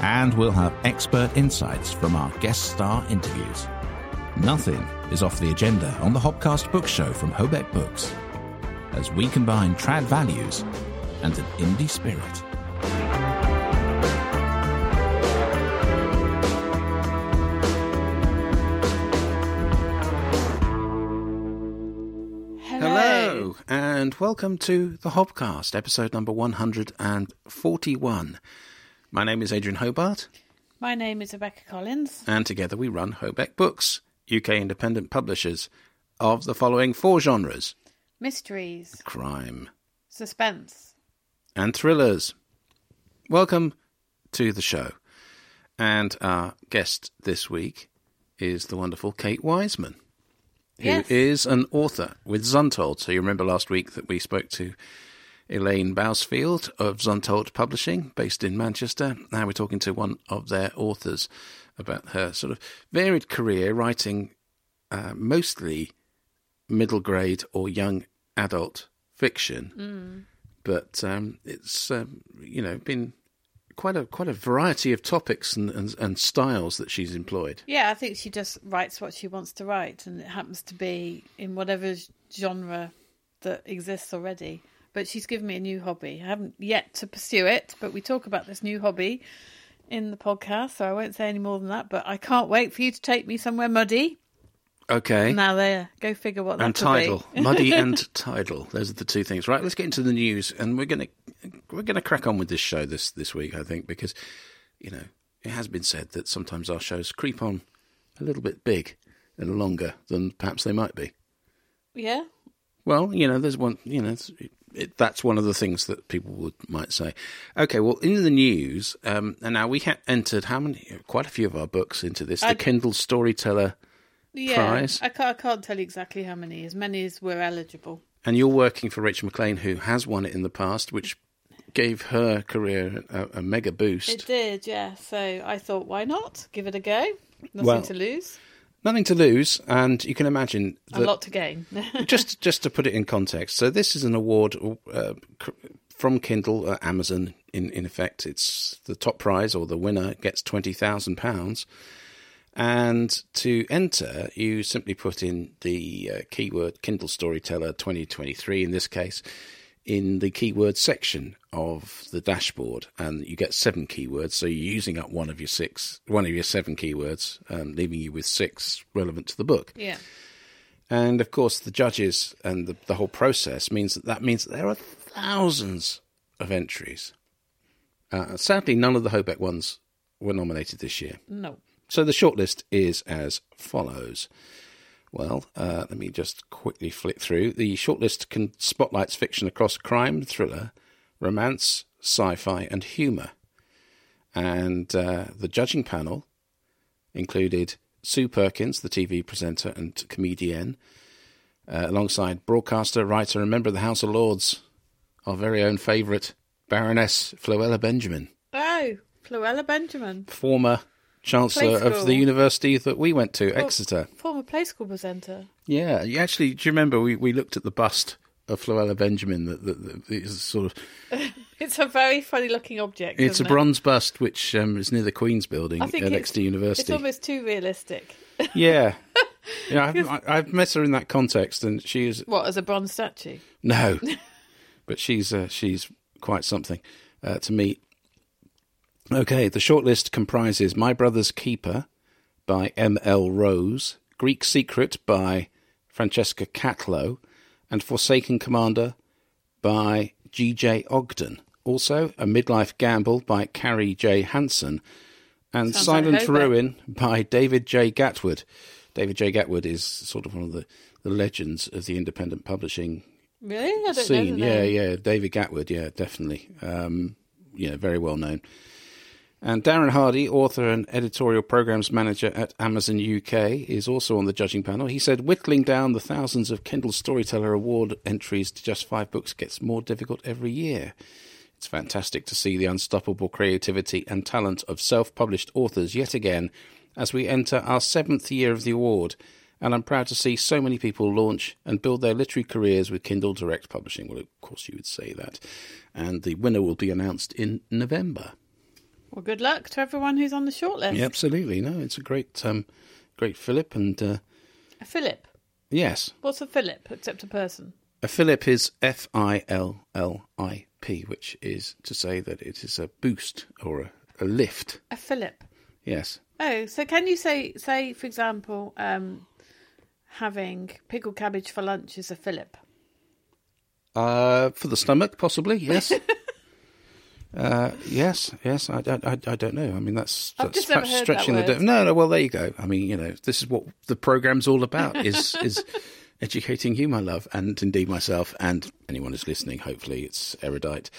And we'll have expert insights from our guest star interviews. Nothing is off the agenda on the Hobcast Book Show from Hobeck Books, as we combine trad values and an indie spirit. Hello, and welcome to the Hobcast, episode number 141. My name is Adrian Hobart, My name is Rebecca Collins. and together we run Hobeck Books, UK independent publishers of the following four genres Mysteries, crime suspense. and thrillers. Welcome to the show. And our guest this week is the wonderful Kate Wiseman, who is Yes. an author with Zuntold. So you remember last week that we spoke to Elaine Bousfield of Zuntold Publishing, based in Manchester. Now we're talking to one of their authors about her sort of varied career writing uh, mostly middle grade or young adult fiction but um, it's um, you know been quite a quite a variety of topics and, and, and styles that she's employed. Yeah, I think she just writes what she wants to write, and it happens to be in whatever genre that exists already. But she's given me a new hobby. I haven't yet to pursue it, but we talk about this new hobby in the podcast, so I won't say any more than that. But I can't wait for you to take me somewhere muddy. Okay. Now there, go figure what that and tidal, muddy and tidal. Those are the two things. Right, let's get into the news, and we're gonna we're gonna crack on with this show this this week, I think, because you know it has been said that sometimes our shows creep on a little bit big and longer than perhaps they might be. yeah, Well, you know, there's one. You know, it's, it, that's one of the things that people would might say. Okay, well, in the news, um, and now we ha- entered how many? Quite a few of our books into this. The I'd- Kindle Storyteller, yeah. Prize? I can't, I can't tell you exactly how many. As many as were eligible. and you're working for Rachel McLean, who has won it in the past, which gave her career a, a mega boost. It did, yeah. So I thought, why not? Give it a go. Nothing Well, to lose, Nothing to lose, and you can imagine a lot to gain. just just to put it in context, so this is an award uh, from Kindle, uh, Amazon. In in effect, it's the top prize or the winner gets twenty thousand pounds, and to enter, you simply put in the uh, keyword Kindle Storyteller twenty twenty three. In this case, in the keyword section of the dashboard, and you get seven keywords. So you're using up one of your six, one of your seven keywords, um, leaving you with six relevant to the book. yeah. And of course, the judges and the, the whole process means that that means that there are thousands of entries. Uh, sadly, none of the Hobeck ones were nominated this year. No. So the shortlist is as follows. Well, uh, let me just quickly flick through. The shortlist can spotlights fiction across crime, thriller, romance, sci-fi, and humour. And uh, the judging panel included Sue Perkins, the TV presenter and comedian, uh, alongside broadcaster, writer, and member of the House of Lords, our very own favourite Baroness Floella Benjamin, Oh, Floella Benjamin, former Chancellor of the university that we went to, Exeter. former play school presenter. Yeah, you actually, do you remember we, we looked at the bust of Floella Benjamin? That, that, that is sort of It's a very funny looking object. it's a it? bronze bust which um, is near the Queen's Building at Exeter University. It's almost too realistic. Yeah, yeah. I've, I've met her in that context, and she is What as a bronze statue? no, but she's uh, she's quite something uh, to meet. Okay, the shortlist comprises My Brother's Keeper by M. L. Rose, Greek Secret by Francesca Catlow, and Forsaken Commander by G. J. Ogden. Also, A Midlife Gamble by Carrie J. Hansen, and Sounds Silent like Ruin by David J. Gatwood. David J. Gatwood is sort of one of the, the legends of the independent publishing Really? I don't scene. Yeah, yeah. David Gatwood, yeah, definitely. Um, yeah, very well known. And Darren Hardy, author and editorial programs manager at Amazon UK, is also on the judging panel. He said, whittling down the thousands of Kindle Storyteller Award entries to just five books gets more difficult every year. It's fantastic to see the unstoppable creativity and talent of self published authors yet again as we enter our seventh year of the award. And I'm proud to see so many people launch and build their literary careers with Kindle Direct Publishing. Well, of course, you would say that. And the winner will be announced in November. Well, good luck to everyone who's on the shortlist. Yeah, absolutely. No, it's a great, um, great fillip. And uh, A fillip. yes, What's a Philip except a person? a fillip is F I L L I P, which is to say that it is a boost or a, a lift. A fillip. Yes. Oh, so can you say, say for example, um, having pickled cabbage for lunch is a fillip? Uh, for the stomach, possibly. Yes. uh, yes, yes. I, I, I, don't know. I mean, that's, that's just never heard stretching that the. de- No, no. Well, there you go. I mean, you know, this is what the program's all about. Is is educating you, my love, and indeed myself, and anyone who's listening. Hopefully, it's erudite.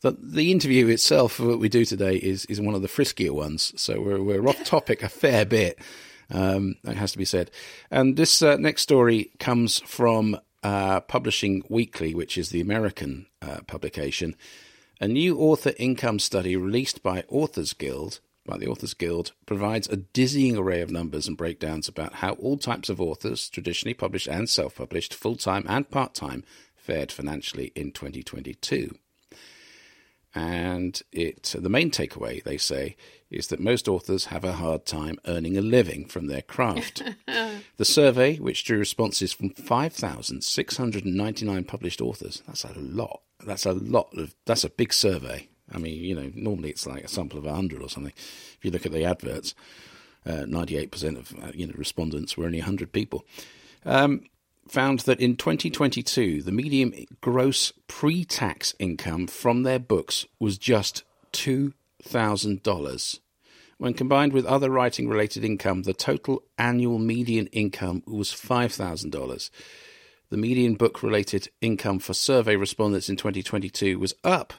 The, the interview itself, what we do today, is is one of the friskier ones. So we're we're off topic a fair bit. Um, that has to be said. And this uh, next story comes from uh, Publishing Weekly, which is the American uh, publication. A new author income study released by Authors Guild, by the Authors Guild, provides a dizzying array of numbers and breakdowns about how all types of authors, traditionally published and self-published, full-time and part-time, fared financially in 2022. And it the main takeaway, they say, is that most authors have a hard time earning a living from their craft. the survey, which drew responses from 5,699 published authors, that's a lot. That's a lot of, that's a big survey. I mean, you know, normally it's like a sample of 100 or something. If you look at the adverts, uh, 98% of, uh, you know, respondents were only 100 people found that in 2022, the median gross pre tax income from their books was just $2,000. When combined with other writing related income, the total annual median income was $5,000. The median book related income for survey respondents in 2022 was up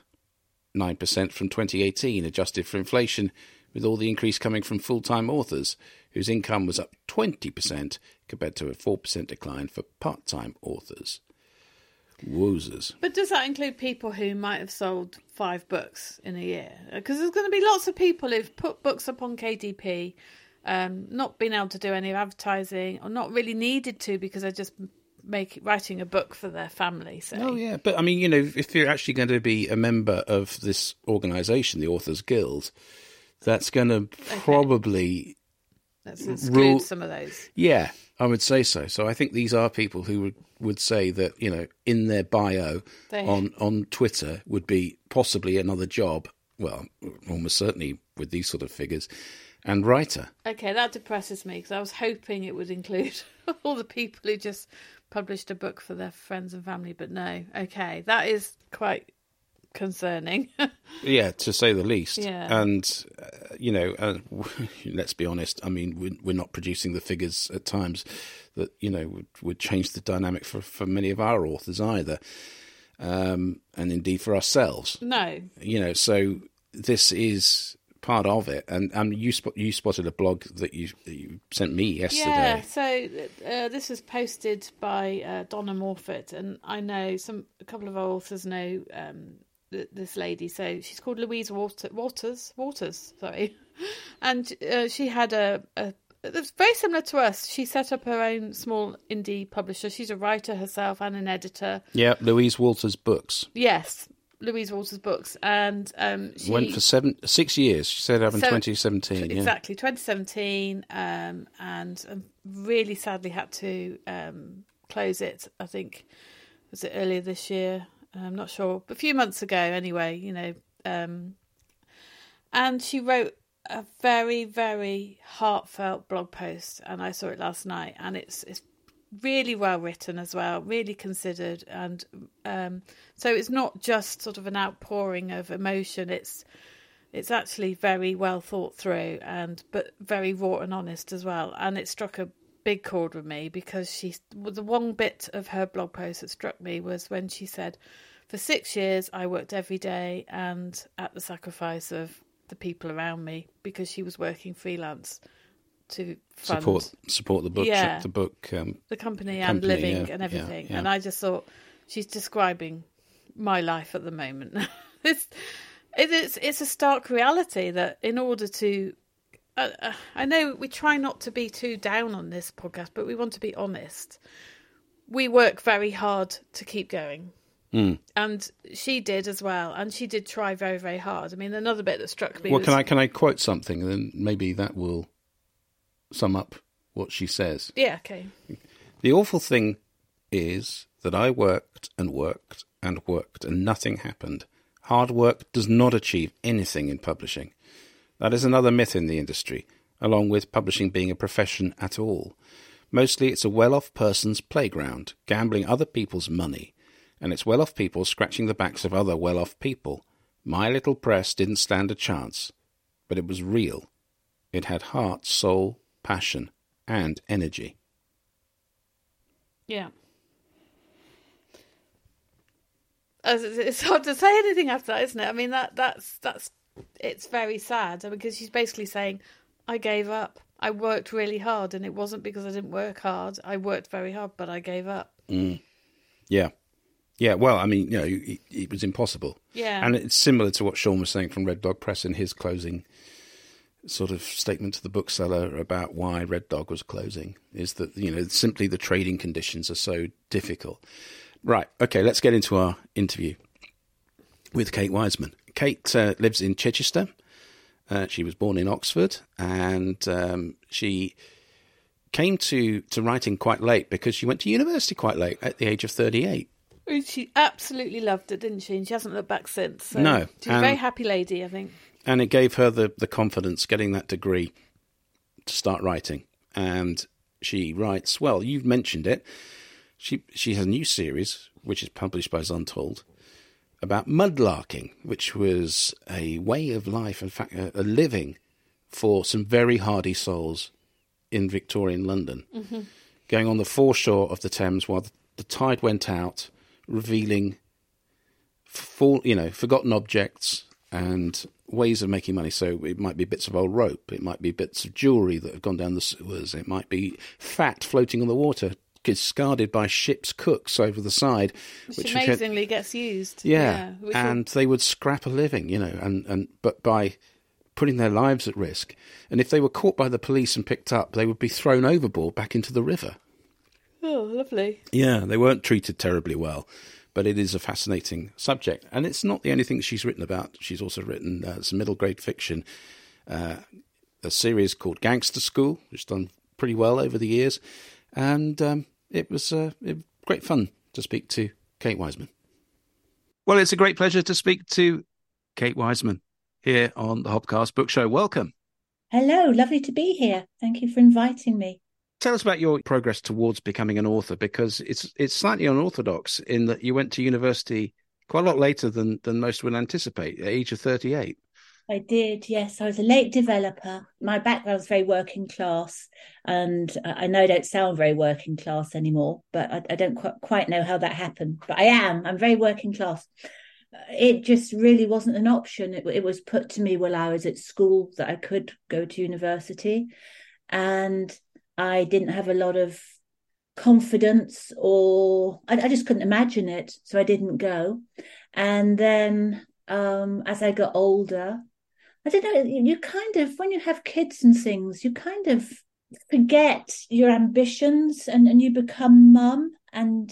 9% from 2018, adjusted for inflation, with all the increase coming from full time authors, whose income was up 20% compared to a 4% decline for part time authors. Woozers. But does that include people who might have sold five books in a year? Because there's going to be lots of people who've put books up on KDP, um, not been able to do any advertising, or not really needed to because they're just make writing a book for their family. So Oh, yeah. But I mean, you know, if you're actually going to be a member of this organisation, the Authors Guild, that's going to probably let's exclude Rule- some of those. Yeah, I would say so. So I think these are people who would, would say that you know in their bio They- on on Twitter would be possibly another job. Well, almost certainly with these sort of figures, and writer. Okay, that depresses me because I was hoping it would include all the people who just published a book for their friends and family, but no. Okay, that is quite concerning. Yeah, to say the least. Yeah. And uh, you know, uh, let's be honest. I mean, we're, we're not producing the figures at times that you know would, would change the dynamic for for many of our authors either, um, and indeed for ourselves. no, you know, so this is part of it. And um, you spot, you spotted a blog that you that you sent me yesterday. Yeah, so uh, this was posted by uh, Donna Morfitt, and I know some a couple of our authors know um, th- this lady. So she's called Louise Water- Waters. Waters, sorry, and uh, she had a, a. It's very similar to us. She set up her own small indie publisher. She's a writer herself and an editor. Yeah, Louise Walters books Yes, Louise Waters books, and um, she went for seven six years. She said up in 2017. Yeah. Exactly, 2017, um, and um, really sadly had to um, close it. I think was it earlier this year. I'm not sure, but a few months ago, anyway. You know, um, and she wrote a very, very heartfelt blog post, and I saw it last night, and it's it's really well written as well, really considered, and um, so it's not just sort of an outpouring of emotion. It's it's actually very well thought through and but very raw and honest as well and it struck a big chord with me because she the one bit of her blog post that struck me was when she said for six years i worked every day and at the sacrifice of the people around me because she was working freelance to fund Support support the book Yeah. the book um, the company, and living yeah, and everything. yeah. And I just thought she's describing my life at the moment. it's it is it's a stark reality that in order to uh, uh, I know we try not to be too down on this podcast, but we want to be honest. We work very hard to keep going. Mm. And she did as well, and she did try very, very hard. I mean, another bit that struck me well was can I can I quote something and then maybe that will sum up what she says. yeah, okay, The awful thing is that I worked and worked and worked and nothing happened. Hard work does not achieve anything in publishing. That is another myth in the industry, along with publishing being a profession at all. Mostly it's a well off person's playground, gambling other people's money, and it's well off people scratching the backs of other well off people. My little press didn't stand a chance, but it was real. It had heart, soul, passion, and energy. yeah. It's- hard to say anything after that, isn't it? I mean, that that's that's it's very sad because she's basically saying, "I gave up. I worked really hard, and it wasn't because I didn't work hard. I worked very hard, but I gave up." Mm. Yeah. Yeah, well, I mean, you know, it, it was impossible. Yeah. And it's similar to what Sean was saying from Red Dog Press in his closing sort of statement to the bookseller about why Red Dog was closing is that, you know, simply the trading conditions are so difficult. Right. Okay, let's get into our interview with Kate Wiseman. Kate uh, lives in Chichester. Uh, she was born in Oxford and um, she came to, to writing quite late because she went to university quite late at the age of 38. She absolutely loved it, didn't she? And she hasn't looked back since. So No, she's a very happy lady, I think. And it gave her the, the confidence getting that degree to start writing. And she writes well you've mentioned it. She she has a new series which is published by Untold about mudlarking which was a way of life in fact a, a living for some very hardy souls in Victorian London mm-hmm. going on the foreshore of the Thames while the, the tide went out revealing fall, you know, forgotten objects and ways of making money. So it might be bits of old rope, it might be bits of jewellery that have gone down the sewers, it might be fat floating on the water, discarded by ship's cooks over the side, Which, which had- amazingly gets used. yeah, will- and they would scrap a living, you know, and, and but by putting their lives at risk, and if they were caught by the police and picked up, they would be thrown overboard back into the river. oh, lovely. Yeah, they weren't treated terribly well, but it is a fascinating subject, and it's not the only thing she's written about. She's also written uh, some middle grade fiction, uh, a series called Gangster School, which has done pretty well over the years, and um, it was uh, it, great fun to speak to Kate Wiseman. Well, it's a great pleasure to speak to Kate Wiseman here on the Hobcast Book Show. Welcome. Hello, lovely to be here. Thank you for inviting me. Tell us about your progress towards becoming an author because it's it's slightly unorthodox in that you went to university quite a lot later than than most would anticipate, at the age of 38. I did, yes. I was a late developer. My background was very working class, and I I know I don't sound very working class anymore, but I, I don't quite, quite know how that happened. But I am. I'm very working class. It just really wasn't an option. It, it was put to me while I was at school that I could go to university, and I didn't have a lot of confidence, or I, I just couldn't imagine it, so I didn't go. And then um, as I got older, I don't know, you kind of, when you have kids and things, you kind of forget your ambitions and, and you become mum and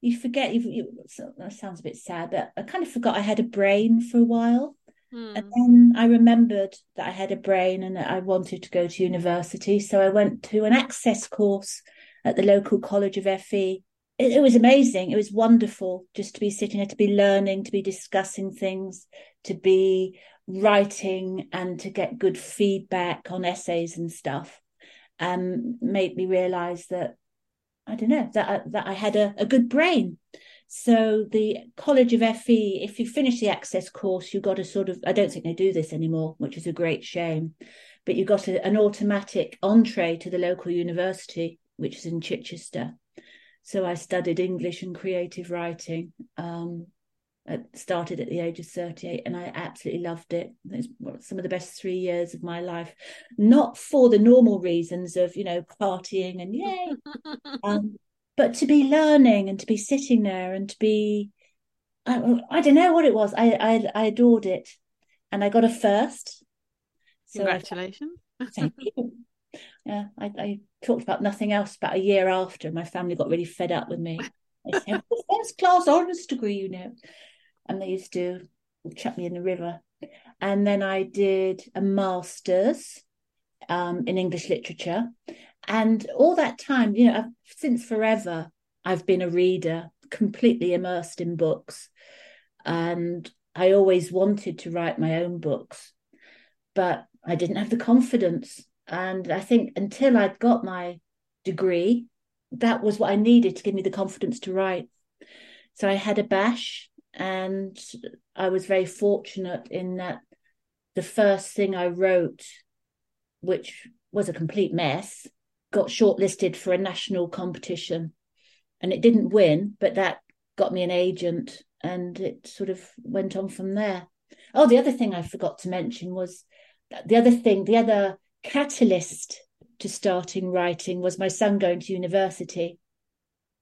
you forget, you, you, that sounds a bit sad, but I kind of forgot I had a brain for a while. Hmm. And then I remembered that I had a brain and that I wanted to go to university. So I went to an access course at the local college of FE. It, it was amazing. It was wonderful just to be sitting there, to be learning, to be discussing things, to be writing and to get good feedback on essays and stuff. Um, made me realize that I don't know that I, that I had a, a good brain. So the College of FE, if you finish the access course, you got a sort of I don't think they do this anymore, which is a great shame. But you got a, an automatic entree to the local university, which is in Chichester. So I studied English and creative writing. Um, I started at the age of 38 and I absolutely loved it. It's some of the best three years of my life. Not for the normal reasons of, you know, partying and yay, um, but to be learning and to be sitting there and to be, I, I don't know what it was. I, I, I adored it. And I got a first. So Congratulations. I, thank you. Yeah, I, I talked about nothing else about a year after. My family got really fed up with me. I said, first class honours degree, you know and they used to chuck me in the river. And then I did a master's um, in English literature. And all that time, you know, I've, since forever, I've been a reader, completely immersed in books. And I always wanted to write my own books, but I didn't have the confidence. And I think until I'd got my degree, that was what I needed to give me the confidence to write. So I had a bash and I was very fortunate in that the first thing I wrote, which was a complete mess, got shortlisted for a national competition. And it didn't win, but that got me an agent and it sort of went on from there. Oh, the other thing I forgot to mention was the other thing, the other catalyst to starting writing was my son going to university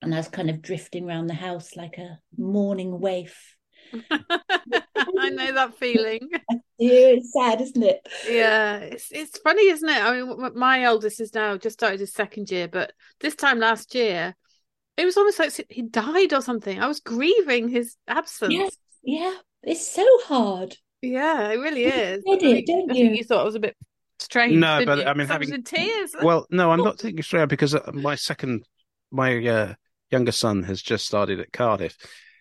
and I was kind of drifting around the house like a mourning waif. I know that feeling. Yeah, it's sad, isn't it? Yeah, it's it's funny, isn't it? I mean, my oldest is now just started his second year, but this time last year, it was almost like he died or something. I was grieving his absence. Yeah, yeah. it's so hard. Yeah, it really is. You it, don't you? you thought it was a bit strange. No, but you? I mean, having in tears. Well, no, I'm not taking straight because uh, my second, my uh, younger son has just started at Cardiff,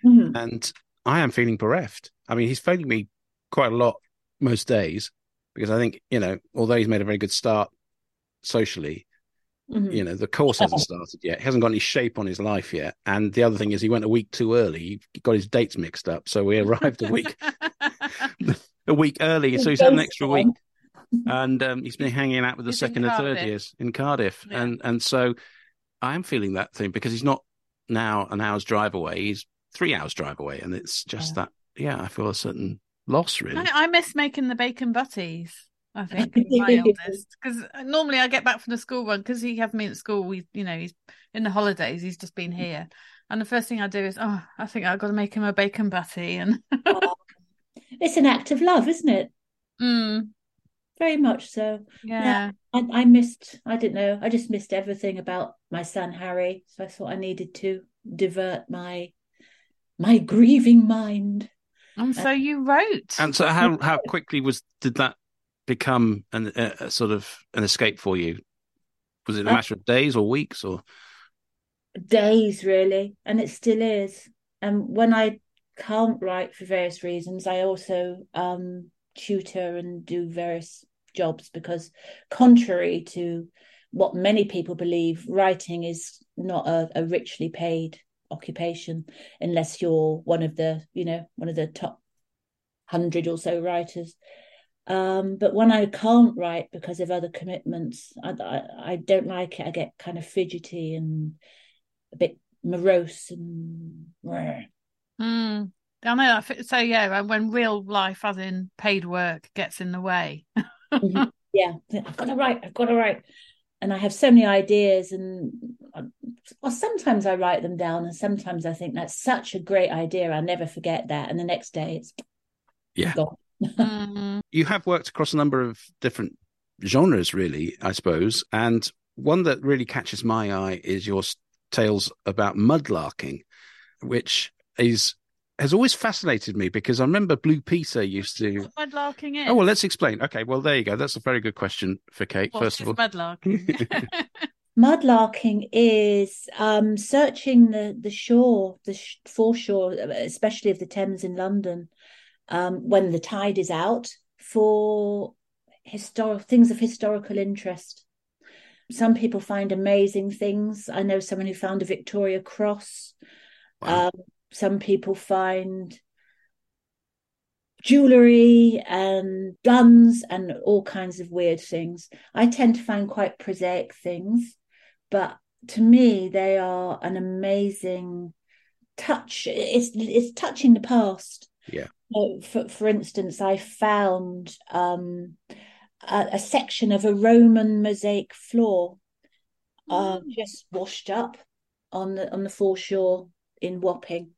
mm-hmm. and I am feeling bereft. I mean, he's failing me quite a lot most days because I think you know, although he's made a very good start socially, Mm-hmm. You know, the course hasn't started yet. He hasn't got any shape on his life yet. And the other thing is, he went a week too early. He got his dates mixed up, so we arrived a week a week early. So he's had an extra week, and um, he's been hanging out with the he's second and third years in Cardiff, yeah. and and so I am feeling that thing because he's not now an hour's drive away. He's three hours drive away, and it's just yeah. that. Yeah, I feel a certain loss really. I, I miss making the bacon butties. I think my oldest because normally I get back from the school run because he have me at school. We, you know, he's in the holidays. He's just been here, and the first thing I do is, oh, I think I've got to make him a bacon butty, and it's an act of love, isn't it? Mm. Very much so. Yeah, I, I missed. I didn't know. I just missed everything about my son Harry, so I thought I needed to divert my my grieving mind. And so you wrote. And so how how quickly was did that become an a, sort of an escape for you? Was it a uh, matter of days or weeks or days really? And it still is. And when I can't write for various reasons, I also um, tutor and do various jobs because contrary to what many people believe, writing is not a, a richly paid occupation unless you're one of the you know one of the top hundred or so writers um, but when I can't write because of other commitments, I, I, I, don't like it. I get kind of fidgety and a bit morose and. Mm, I know that. So yeah, when real life, as in paid work, gets in the way. mm-hmm. Yeah, I've got to write. I've got to write and I have so many ideas, and well, sometimes I write them down, and sometimes I think that's such a great idea. I'll never forget that, and the next day it's yeah. mm-hmm. You have worked across a number of different genres, really, I suppose, and one that really catches my eye is your tales about mudlarking, which is has always fascinated me because I remember Blue Peter used to. Mudlarking is. Oh well, let's explain. Okay, well there you go. That's a very good question for Kate. What first of all, mudlarking. mudlarking is um, searching the the shore, the sh- foreshore, especially of the Thames in London, um, when the tide is out for historic things of historical interest. Some people find amazing things. I know someone who found a Victoria Cross. Wow. Um, some people find jewelry and guns and all kinds of weird things. I tend to find quite prosaic things, but to me, they are an amazing touch. It's it's touching the past. Yeah. So for for instance, I found um, a, a, section of a Roman mosaic floor uh, mm. just washed up on the on the foreshore in Wapping.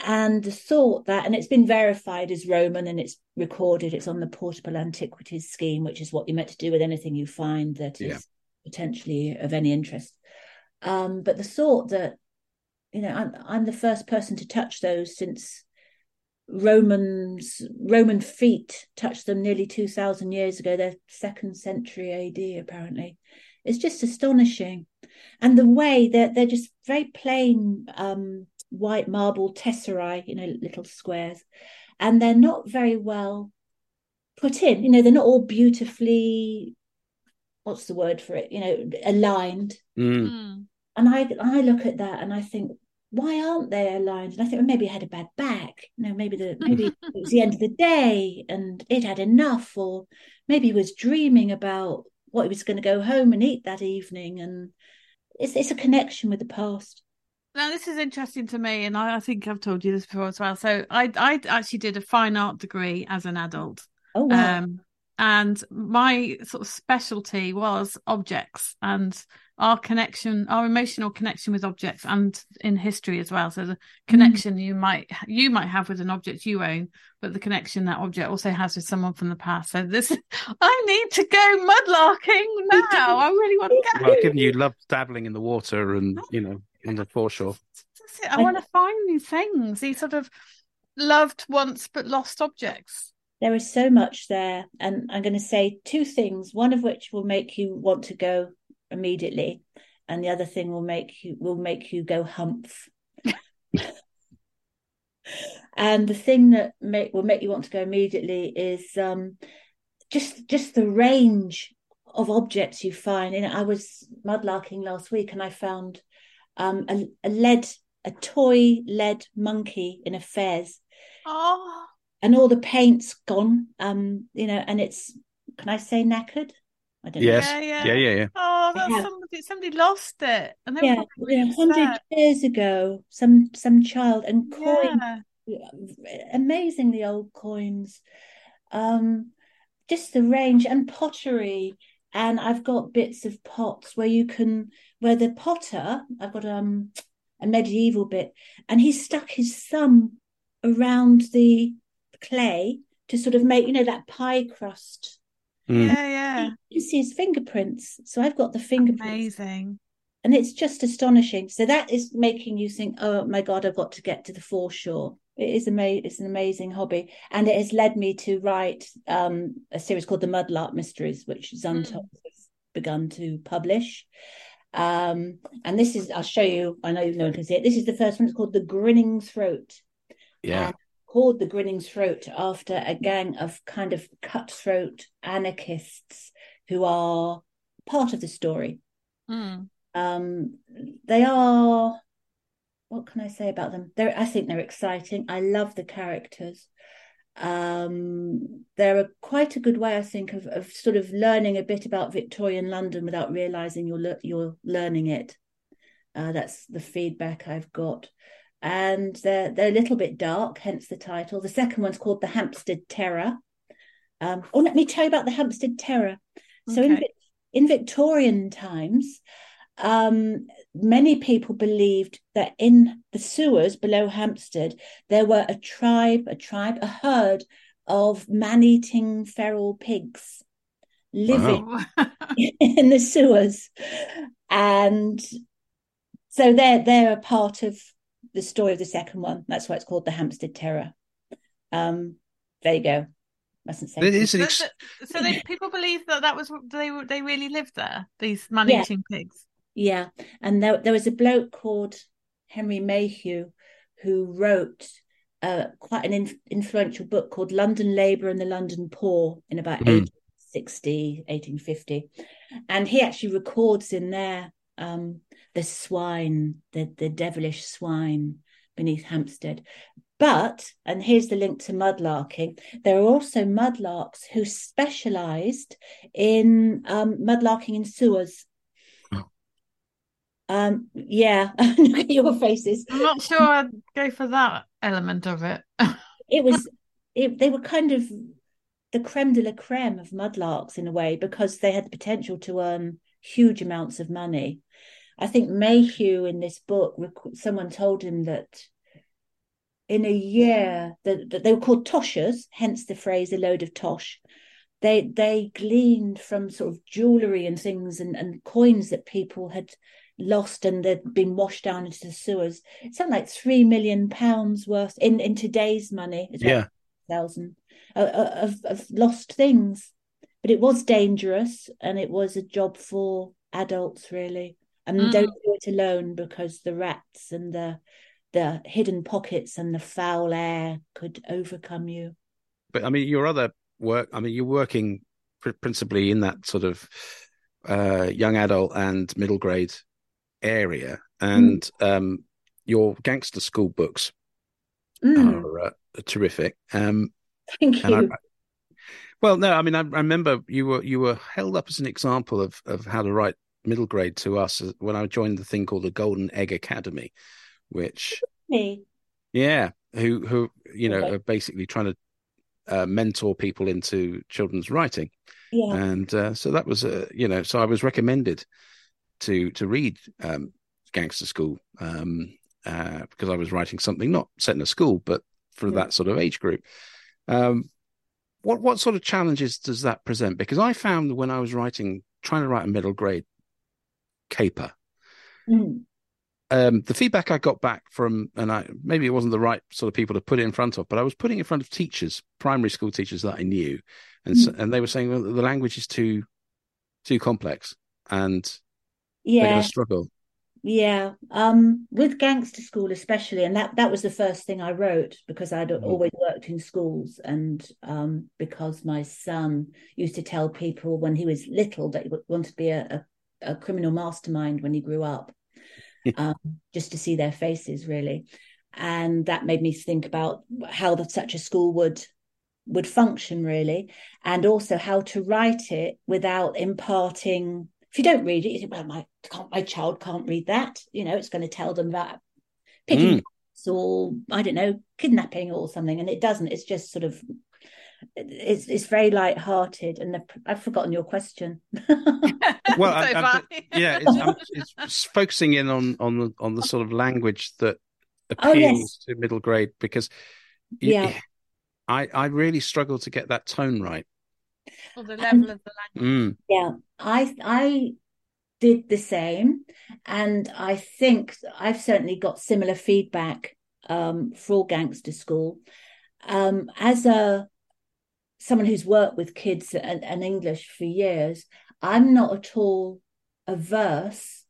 And the thought that, and it's been verified as Roman and it's recorded, it's on the Portable Antiquities Scheme, which is what you're meant to do with anything you find that is yeah. Potentially of any interest. Um, but the thought that, you know, I'm, I'm the first person to touch those since Romans Roman feet touched them nearly two thousand years ago. They're second century AD, apparently. It's just astonishing, and the way that they're, they're just very plain um, white marble tesserae, you know, little squares, and they're not very well put in. You know, they're not all beautifully. What's the word for it? You know, aligned. Mm. And I I look at that and I think, why aren't they aligned? And I think well, maybe I had a bad back. You know, maybe the maybe it was the end of the day and it had enough, or maybe he was dreaming about what he was going to go home and eat that evening. And it's it's a connection with the past. Now this is interesting to me, and I, I think I've told you this before as well. So I I actually did a fine art degree as an adult. Oh wow. Um, and my sort of specialty was objects and our connection our emotional connection with objects and in history as well. So the connection mm. you might you might have with an object you own but the connection that object also has with someone from the past. So this i need to go mudlarking now. I really want to go. well given you love dabbling in the water and you know on the foreshore. I want to find new things these sort of loved once but lost objects there is so much there and i'm going to say two things one of which will make you want to go immediately and the other thing will make you will make you go humph. And the thing that make will make you want to go immediately is um, just just the range of objects you find. And i was mudlarking last week and i found um, a, a lead a toy lead monkey in a fez oh and all the paint's gone um you know and it's can i say knackered I don't yes. know. Yeah, yeah, yeah, yeah. Oh, that's yeah. somebody. Somebody lost it, and they yeah, yeah, hundred years ago, some some child and coins, yeah. amazingly old coins, um, just the range and pottery. And I've got bits of pots where you can, where the potter, I've got um a medieval bit, and he stuck his thumb around the clay to sort of make, you know, that pie crust Mm. Yeah, yeah. You see his fingerprints. So I've got the fingerprints. Amazing. And it's just astonishing. So that is making you think, oh my God, I've got to get to the foreshore. It is amazing. It's an amazing hobby, and it has led me to write um, a series called the Mudlark Mysteries, which Zuntold mm. has begun to publish. Um, and this is, I'll show you. I know no one can see it. This is the first one. It's called the Grinning Throat. Yeah. And called the Grinning Throat after a gang of kind of cutthroat anarchists who are part of the story. Mm. Um, they are, what can I say about them? They're, I think they're exciting. I love the characters. Um, they're a, quite a good way, I think, of, of sort of learning a bit about Victorian London without realizing you're you're learning it. Uh, that's the feedback I've got and they're they're a little bit dark, hence the title. The second one's called the Hampstead Terror. Um, oh, let me tell you about the Hampstead Terror. So in in Victorian times, um, many people believed that in the sewers below Hampstead there were a tribe, a tribe, a herd of man-eating feral pigs living wow. in the sewers, and so they're they're a part of the story of the second one. That's why it's called the Hampstead Terror. Um, there you go. Mustn't say. It is ex- so, so they, people believe that that was they they really lived there. These man-eating yeah. pigs. Yeah, and there there was a bloke called Henry Mayhew who wrote uh, quite an in, influential book called London Labour and the London Poor in about mm. 1860, 1850. And he actually records in there um, the swine, the, the devilish swine beneath Hampstead. But, and here's the link to mudlarking, there are also mudlarks who specialised in um, mudlarking in sewers. Um, yeah, look at your faces. I'm not sure I'd go for that element of it. it was, it, they were kind of the creme de la creme of mudlarks in a way because they had the potential to earn huge amounts of money. I think Mayhew in this book, someone told him that in a year that, they were called toshers, hence the phrase "a load of tosh." They they gleaned from sort of jewelry and things and, and coins that people had lost and they'd been washed down into the sewers. It sounded like three million pounds worth in in today's money. Yeah, thousand uh, uh, of of lost things. But it was dangerous, and it was a job for adults really. And mm. don't do it alone because the rats and the the hidden pockets and the foul air could overcome you. But I mean, your other work, I mean, you're working principally in that sort of uh, young adult and middle grade area, and mm. um, your gangster school books mm. are uh, terrific. Um, Thank you. I, well, no, I mean, I, I, remember you were you were held up as an example of of how to write middle grade to us when I joined the thing called the Golden Egg Academy, which me, yeah, who who you know okay. are basically trying to uh, mentor people into children's writing. Yeah. And uh, so that was, uh, you know, so I was recommended to to read um, Gangster School um, uh, because I was writing something not set in a school, but for yeah. that sort of age group. Um, what what sort of challenges does that present? Because I found when I was writing, trying to write a middle grade caper, mm um, the feedback I got back from, and I maybe it wasn't the right sort of people to put it in front of, but I was putting it in front of teachers, primary school teachers that I knew, and mm. so, and they were saying well, the language is too too complex, and yeah, they're going to struggle. Yeah, um, with Gangster School especially, and that that was the first thing I wrote because I'd mm. always worked in schools, and um, because my son used to tell people when he was little that he wanted to be a, a, a criminal mastermind when he grew up um, just to see their faces, really. And that made me think about how the, such a school would would function, really, and also how to write it without imparting. If you don't read it, you think, "Well, my my child can't read that." You know, it's going to tell them that picking mm. or I don't know, kidnapping or something, and it doesn't. It's just sort of it's it's very light-hearted and the, i've forgotten your question. Well I, I, yeah it's, it's, focusing in on on the on the sort of language that appeals oh, yes. to middle grade because yeah. i i really struggle to get that tone right. Or the level of the language. mm. yeah i i did the same and i think i've certainly got similar feedback um, for gangster school. Um, as a someone who's worked with kids and, and English for years, I'm not at all averse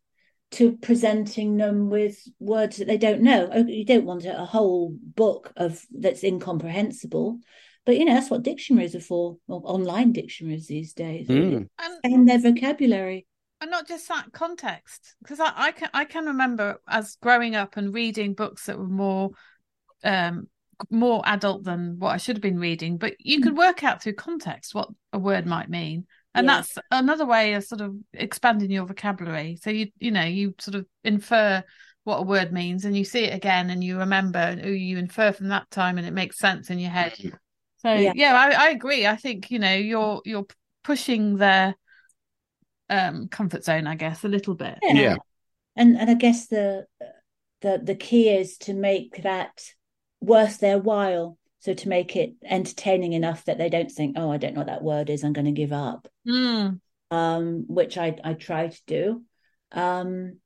to presenting them with words that they don't know. Oh, you don't want a whole book of that's incomprehensible, but you know that's what dictionaries are for, or online dictionaries these days, mm. and their vocabulary. And not just that context, because I, I can I can remember as growing up and reading books that were more um, more adult than what I should have been reading, but you could mm. work out through context what a word might mean. And yeah. that's another way of sort of expanding your vocabulary. So you you know, you sort of infer what a word means and you see it again and you remember who you infer from that time and it makes sense in your head. So yeah, yeah I, I agree. I think, you know, you're you're pushing their um comfort zone, I guess, a little bit. Yeah. yeah. And and I guess the the the key is to make that worth their while. So to make it entertaining enough that they don't think, oh, I don't know what that word is, I'm going to give up. Mm. Um, which I I try to do. Um,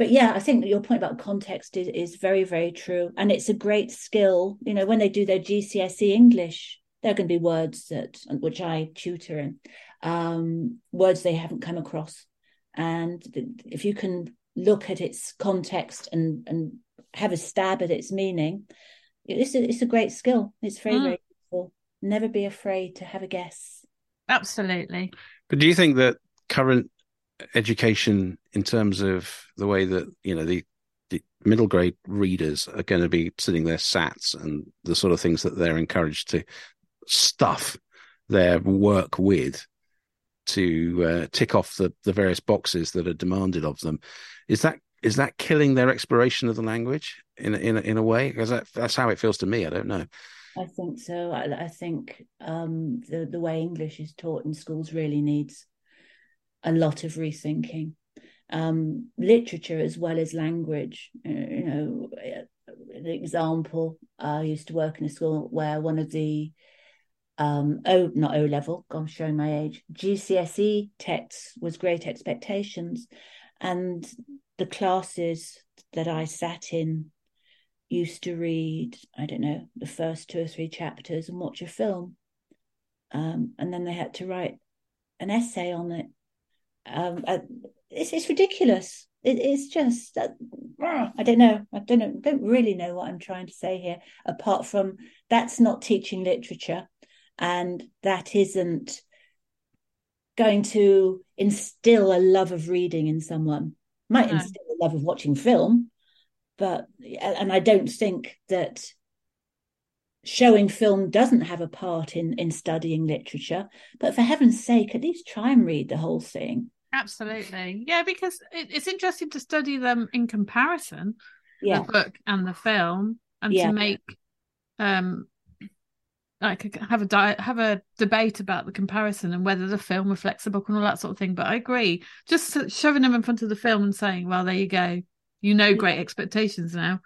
but yeah, I think your point about context is, is very, very true. And it's a great skill. You know, when they do their GCSE English, there are going to be words that which I tutor in, um, words they haven't come across. And if you can look at its context and and have a stab at its meaning, it's a, it's a great skill. It's very, mm. very useful. Never be afraid to have a guess. Absolutely. But do you think that current education, in terms of the way that, you know, the, the middle grade readers are going to be sitting their SATs and the sort of things that they're encouraged to stuff their work with to uh, tick off the, the various boxes that are demanded of them. Is that is that killing their exploration of the language in in in a way? Because that, that's how it feels to me. I don't know. I think so. I, I think um, the the way English is taught in schools really needs a lot of rethinking. Um, literature as well as language. Uh, you know, an example. I used to work in a school where one of the um, O not O level. I'm showing my age. GCSE texts was Great Expectations, and the classes that I sat in used to read, I don't know, the first two or three chapters and watch a film. Um, and then they had to write an essay on it. Um, uh, it's, it's ridiculous. It, it's just, uh, I don't know. I don't know. Don't really know what I'm trying to say here. Apart from that's not teaching literature, and that isn't going to instill a love of reading in someone might no. instill a love of watching film, but and I don't think that showing film doesn't have a part in in studying literature. But for heaven's sake, at least try and read the whole thing. Absolutely, yeah, because it, it's interesting to study them in comparison, yeah. the book and the film, and yeah. to make um like have a di- have a debate about the comparison and whether the film reflects the book and all that sort of thing. But I agree, just shoving them in front of the film and saying, "Well, there you go, you know, great expectations now."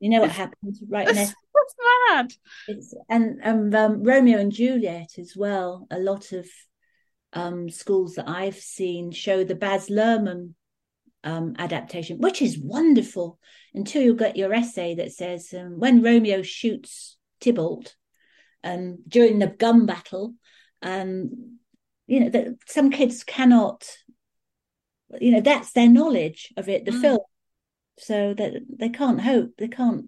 You know what happens, right? That's, that's mad. It's, and um, um, Romeo and Juliet as well. A lot of um, schools that I've seen show the Baz Luhrmann um, adaptation, which is wonderful. Until you get your essay that says um, when Romeo shoots Tybalt um, during the gun battle. Um, you know, that some kids cannot, you know, that's their knowledge of it, the mm. film. So that they can't hope, they can't,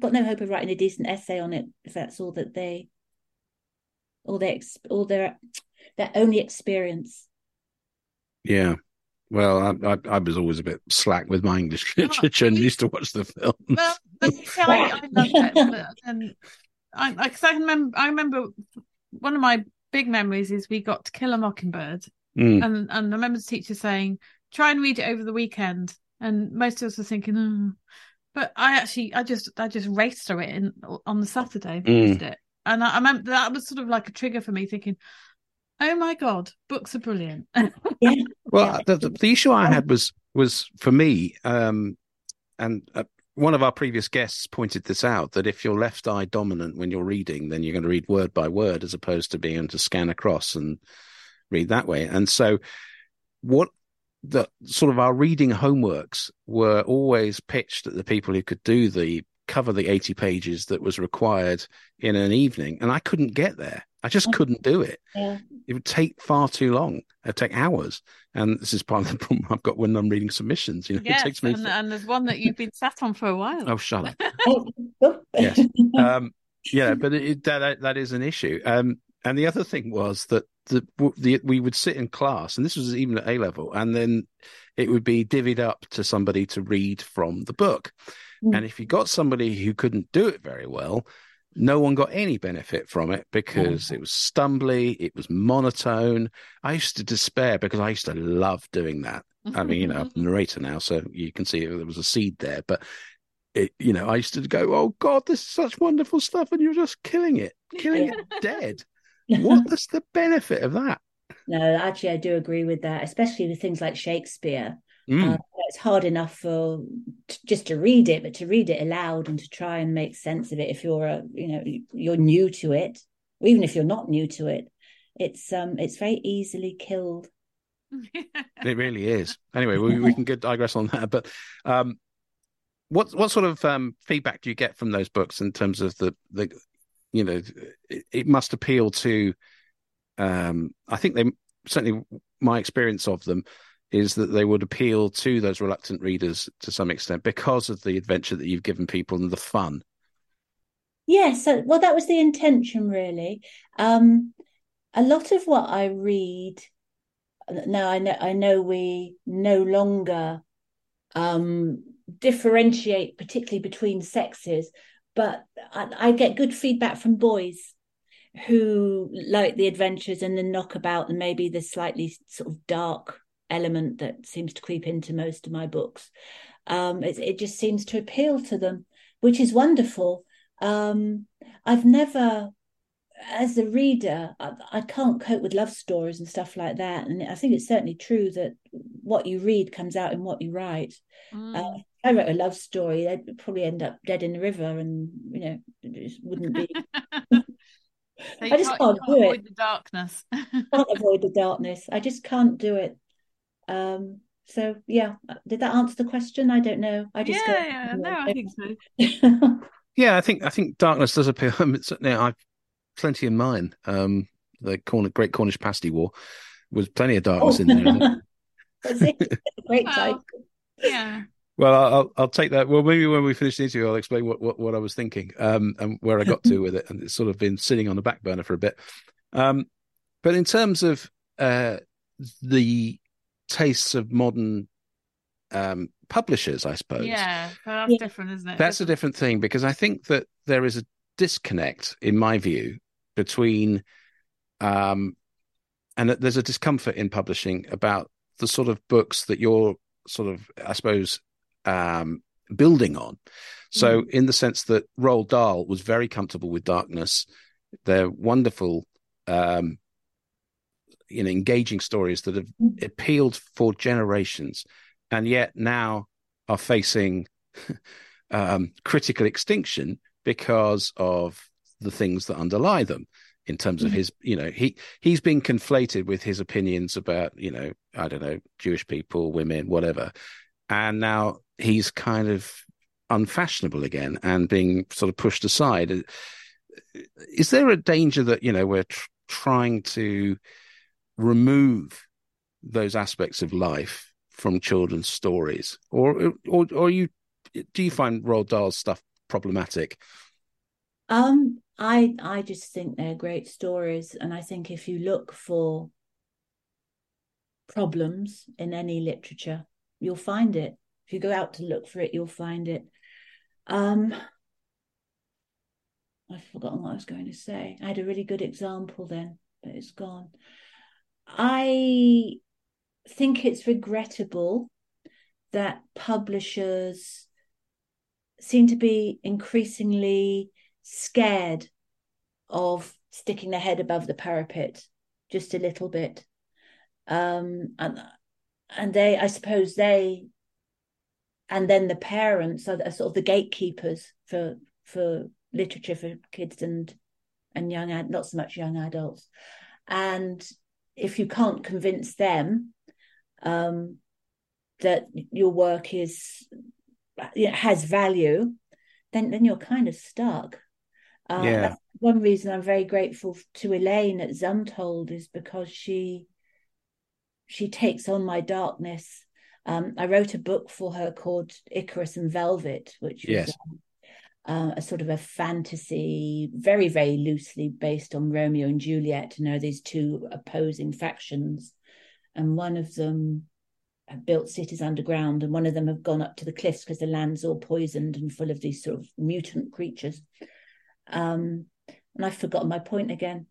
got no hope of writing a decent essay on it if that's all that they, all their, all their, their only experience. Yeah. Well, I, I, I, was always a bit slack with my English literature and used to watch the film. Well, I, I love it. And I, I, I remember, I remember one of my big memories is we got to Kill a Mockingbird, mm. and and I remember the teacher saying, "Try and read it over the weekend." And most of us were thinking, oh. but I actually, I just, I just raced through it in, on the Saturday, mm. it, and I, I remember that was sort of like a trigger for me, thinking, "Oh my god, books are brilliant." yeah. Well, the, the, the issue I had was was for me, um, and uh, one of our previous guests pointed this out that if you're left eye dominant when you're reading, then you're going to read word by word as opposed to being able to scan across and read that way. And so, what the sort of our reading homeworks were always pitched at the people who could do the cover the 80 pages that was required in an evening and i couldn't get there i just couldn't do it. Yeah. it would take far too long. It'd take hours. And this is part of the problem i've got when i'm reading submissions you know yes, it takes me and, and there's one that you've been sat on for a while. Oh shut up. Yes. Um yeah but it, that that is an issue. Um and the other thing was that the, the we would sit in class, and this was even at A level, and then it would be divvied up to somebody to read from the book. Mm. And if you got somebody who couldn't do it very well, no one got any benefit from it because mm. it was stumbly, it was monotone. I used to despair because I used to love doing that. I mean, you know, I'm a narrator now, so you can see there was a seed there, but it, you know, I used to go, "Oh God, this is such wonderful stuff," and you're just killing it, killing it dead. What is the benefit of that? No, actually, I do agree with that, especially with things like Shakespeare. Mm. Uh, it's hard enough for t- just to read it, but to read it aloud and to try and make sense of it if you're a, you know, you're new to it, or even if you're not new to it, it's um, it's very easily killed. it really is. Anyway, we, we can get digress on that, but um, what what sort of um, feedback do you get from those books in terms of the the you know, it, it must appeal to. Um, I think they certainly my experience of them is that they would appeal to those reluctant readers to some extent because of the adventure that you've given people and the fun. Yes, so, well, that was the intention, really. Um, a lot of what I read now, I know, I know we no longer um, differentiate, particularly between sexes, but I, I get good feedback from boys who like the adventures and the knockabout and maybe the slightly sort of dark element that seems to creep into most of my books. Um, it, it just seems to appeal to them, which is wonderful. Um, I've never, as a reader, I, I, can't cope with love stories and stuff like that. And I think it's certainly true that what you read comes out in what you write. Mm. Uh, I wrote a love story, they'd probably end up dead in the river, and you know, it just wouldn't be. I just can't, can't do avoid it. the darkness. can't avoid the darkness. I just can't do it. Um, so yeah, did that answer the question? I don't know. I just yeah, yeah. no, I think so. yeah, I think I think darkness does appeal. Certainly, I've plenty in mine. Um, the Corn- Great Cornish Pasty War was plenty of darkness oh. in there. Great well, Yeah. Well, I'll I'll take that. Well, maybe when we finish the interview, I'll explain what, what, what I was thinking um, and where I got to with it, and it's sort of been sitting on the back burner for a bit. Um, but in terms of uh, the tastes of modern um, publishers, I suppose. Yeah, that's yeah. different, isn't it? That's a different thing because I think that there is a disconnect, in my view, between um, and there's a discomfort in publishing about the sort of books that you're sort of, I suppose, um, building on. So, mm. in the sense that Roald Dahl was very comfortable with darkness, they're wonderful, um, you know, engaging stories that have mm. appealed for generations, and yet now are facing um, critical extinction because of the things that underlie them. In terms of mm. his, you know, he he's been conflated with his opinions about, you know, I don't know, Jewish people, women, whatever, and now he's kind of unfashionable again and being sort of pushed aside. Is there a danger that you know we're tr- trying to remove those aspects of life from children's stories, or or or you do you find Roald Dahl's stuff problematic? Um, I I just think they're great stories, and I think if you look for problems in any literature, you'll find it. If you go out to look for it, you'll find it. Um, I've forgotten what I was going to say. I had a really good example then, but it's gone. I think it's regrettable that publishers seem to be increasingly scared of sticking their head above the parapet just a little bit. Um, and and they, I suppose, they and then the parents are, are sort of the gatekeepers for for literature for kids and and young not so much young adults and if you can't convince them um, that your work is has value then then you're kind of stuck uh, yeah. one reason i'm very grateful to elaine at Zuntold is because she she takes on my darkness um, I wrote a book for her called Icarus and Velvet, which was yes. um, uh, a sort of a fantasy, very, very loosely based on Romeo and Juliet. You know, these two opposing factions, and one of them have built cities underground, and one of them have gone up to the cliffs because the land's all poisoned and full of these sort of mutant creatures. Um, and I've forgotten my point again.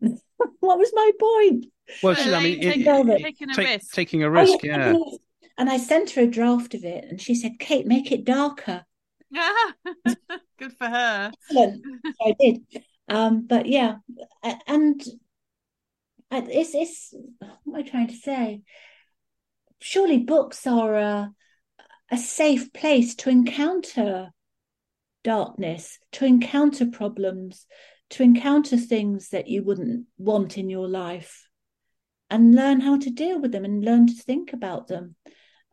what was my point? Well, I mean, taking, it, taking, a take, risk. Taking a risk, oh, yeah. yeah. And I sent her a draft of it, and she said, "Kate, make it darker." Good for her. Excellent. I did. Um, but yeah, and it's it's what am I trying to say? Surely books are a a safe place to encounter darkness, to encounter problems, to encounter things that you wouldn't want in your life, and learn how to deal with them and learn to think about them.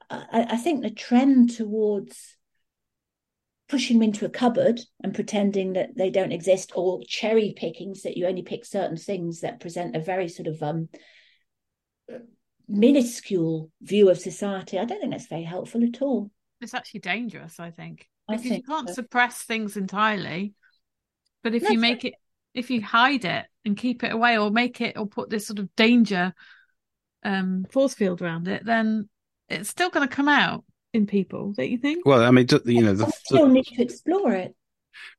I, I think the trend towards pushing them into a cupboard and pretending that they don't exist or cherry picking so that you only pick certain things that present a very sort of um minuscule view of society. I don't think that's very helpful at all. It's actually dangerous i think I because think you can't so. suppress things entirely but if you make it if you hide it and keep it away or make it or put this sort of danger um force field around it then it's still going to come out in people, don't you think? Well, I mean, you know, the, still need to explore it.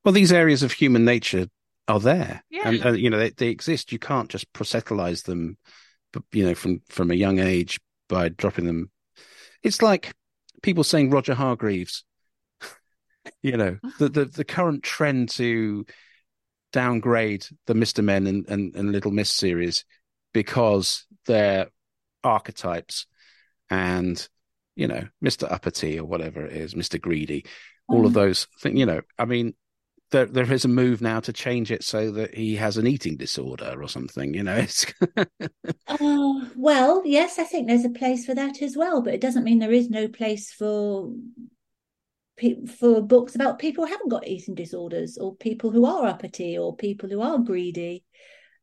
Well, these areas of human nature are there, yeah. and uh, you know they, they exist. You can't just proselytize them, you know, from from a young age by dropping them. It's like people saying Roger Hargreaves you know, the, the the current trend to downgrade the Mister Men and, and and Little Miss series because they're archetypes and you know Mister Uppity or whatever it is, Mister Greedy, all of Mm. those things. You know, I mean. There, there is a move now to change it so that he has an eating disorder or something. You know, it's Uh, well, yes, I think there's a place for that as well, but it doesn't mean there is no place for for books about people who haven't got eating disorders or people who are uppity or people who are greedy.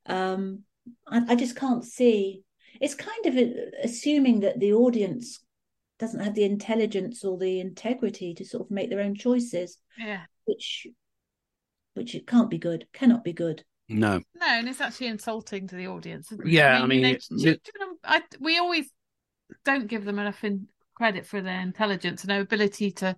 Um, I, I just can't see. It's kind of a, assuming that the audience doesn't have the intelligence or the integrity to sort of make their own choices, Yeah. which which it can't be good, cannot be good. no, No, and it's actually insulting to the audience. isn't it? Yeah, I mean, they- it's- do you- do you know, I, we always don't give them enough in, credit for their intelligence and their ability to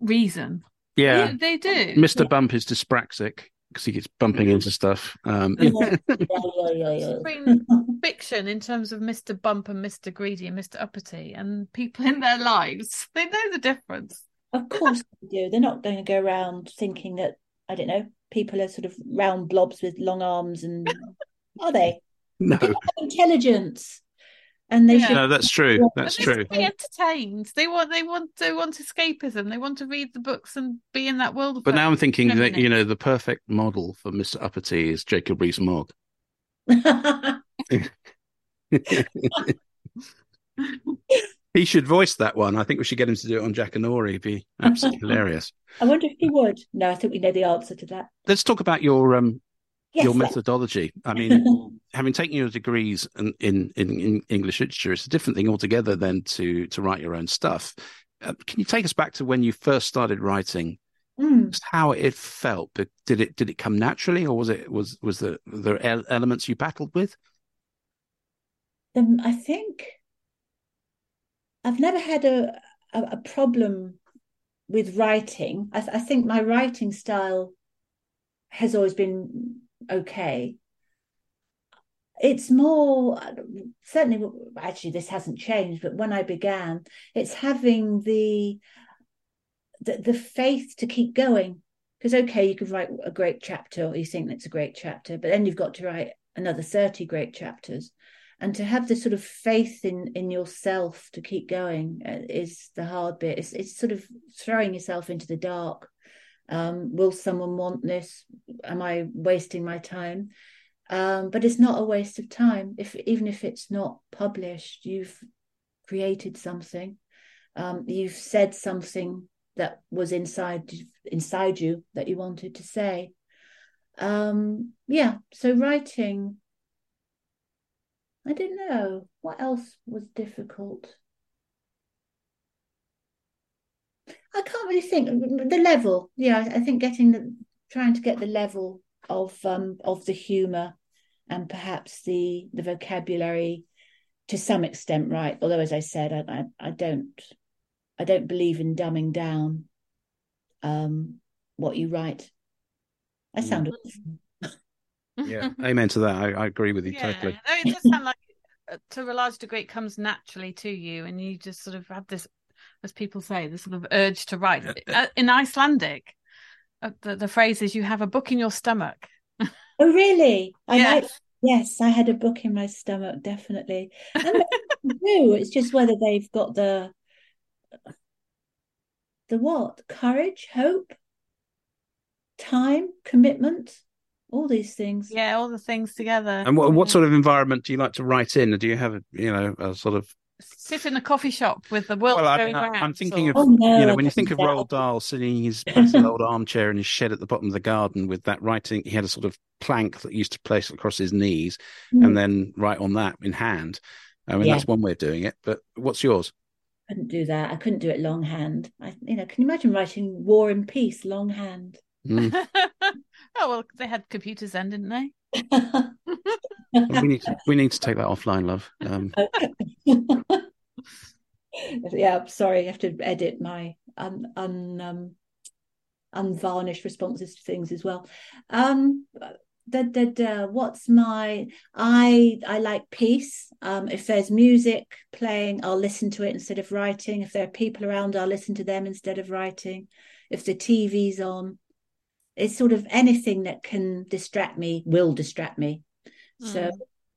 reason. yeah. they, they do. Mr. Bump is dyspraxic because he gets bumping into stuff. Um, Yeah, yeah, yeah, yeah, Between yeah. fiction in terms of Mr. Bump and Mr. Greedy and Mr. Uppity and people in their lives. They know the difference. Of course they do. They're not going to go around thinking that, I don't know, people are sort of round blobs with long arms and are they? no, They intelligence. And they Yeah. should no, that's true. That's And they're true. be entertained. They want they want they want escapism. They want to read the books and be in that world. But now I'm thinking that Feminine. you know the perfect model for Mr. Uppity is Jacob Rees-Mogg. He should voice that one. I think we should get him to do it on Jackanory. It'd be absolutely hilarious. I wonder if he would. No, I think we know the answer to that. Let's talk about your um Yes, your methodology. I mean, having taken your degrees in, in in English literature, it's a different thing altogether than to to write your own stuff. Uh, can you take us back to when you first started writing? Mm. Just how it felt? Did it did it come naturally, or was it was was there there elements you battled with? Um, I think I've never had a a, a problem with writing. I, th- I think my writing style has always been okay. It's more certainly actually this hasn't changed, but when I began, it's having the the, the faith to keep going. Because okay, you could write a great chapter, or you think that's a great chapter, but then you've got to write another 30 great chapters and to have the sort of faith in in yourself to keep going uh, is the hard bit it's, it's sort of throwing yourself into the dark um, will someone want this? Am i wasting my time? Um, but it's not a waste of time. If even if it's not published you've created something. Um, you've said something that was inside inside you that you wanted to say. Um, yeah so writing I don't know. What else was difficult? I can't really think. The level, yeah, I think getting the trying to get the level of um of the humor and perhaps the the vocabulary to some extent right. Although, as I said, I I, I don't I don't believe in dumbing down um what you write. I sound awful. Yeah, amen to that. I, I agree with you yeah, totally. no, it does sound like uh, to a large degree it comes naturally to you, and you just sort of have this, as people say, the sort of urge to write. Uh, in Icelandic, uh, the the phrase is "you have a book in your stomach." Oh, really? I Yeah. like, yes, I had a book in my stomach, definitely. And do. It's just whether they've got the the what? Courage, hope, time, commitment, all these things. Yeah, all the things together. And what what sort of environment do you like to write in? Do you have a you know a sort of sit in a coffee shop with the world Well, I- going I- round? I'm thinking or- of- Oh no, you know when you think of couldn't Roald. Dahl sitting in his massive old armchair in his shed at the bottom of the garden with that writing, he had a sort of plank that he used to place across his knees Mm, and then write on that in hand. I mean Yeah. that's one way of doing it. But what's yours? couldn't do that. I couldn't do it longhand. I, you know, can you imagine writing War and Peace longhand? Mm. oh well, they had computers then, didn't they? we need to, we need to take that offline, love. Um, yeah, I'm sorry, I have to edit my un, un um, unvarnished responses to things as well. Um, da, da, da, what's my I I like peace. Um, if there's music playing, I'll listen to it instead of writing. If there are people around, I'll listen to them instead of writing. if the TV's on. It's sort of anything that can distract me will distract me. Mm. So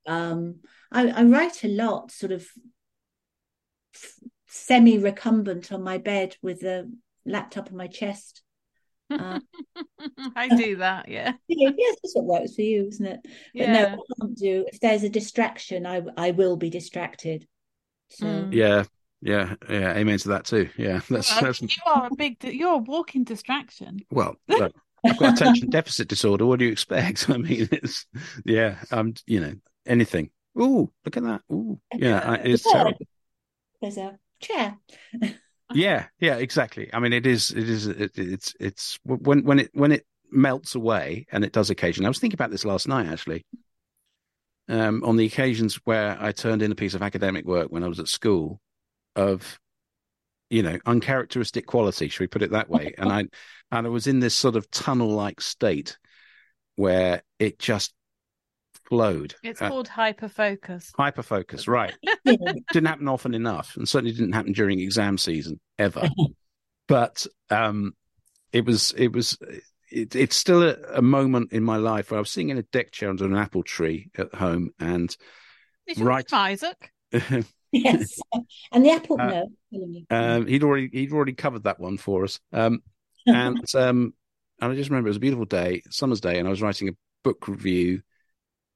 um, I, I write a lot, sort of semi recumbent on my bed with a laptop on my chest. Uh, I do that, yeah. Yes, that's what works for you, isn't it? But yeah. no, I can't do. If there's a distraction, I I will be distracted. So mm. yeah, yeah, yeah. Amen to that too. Yeah, that's, well, that's... you are a big. You're a walking distraction. Well, look, I've got attention deficit disorder. What do you expect? I mean, it's yeah. I'm you know anything. Ooh, look at that. Ooh, yeah, it's terrible. There's a chair. yeah, yeah, exactly. I mean, it is, it is, it, it's, it's when when it when it melts away, and it does occasionally. I was thinking about this last night actually. Um, on the occasions where I turned in a piece of academic work when I was at school, of you know uncharacteristic quality, should we put it that way? And I and I was in this sort of tunnel like state where it just flowed. It's uh, called hyperfocus. Hyperfocus, right. didn't happen often enough, and certainly didn't happen during exam season ever. but um, it was it was it, it's still a, a, moment in my life where I was sitting in a deck chair under an apple tree at home, and right, Isaac. Yes, and the apple. Uh, no, um, he'd already he'd already covered that one for us. Um, and um, and I just remember it was a beautiful day, summer's day, and I was writing a book review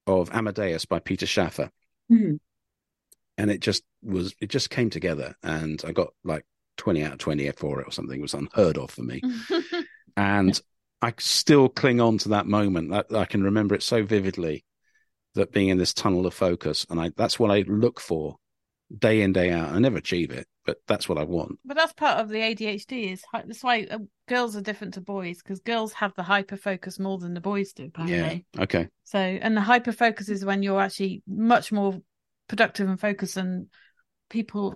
of Amadeus by Peter Shaffer. Mm-hmm. And it just was, it just came together. And I got like 20 out of 20 for it or something. It was unheard of for me. and I still cling on to that moment. I, I can remember it so vividly that being in this tunnel of focus. And I, that's what I look for day in, day out. I never achieve it, but that's what I want. But that's part of the ADHD. Is that's why uh, girls are different to boys because girls have the hyper focus more than the boys do. Apparently. Yeah. Okay. So, and the hyper focus is when you're actually much more productive and focused than people.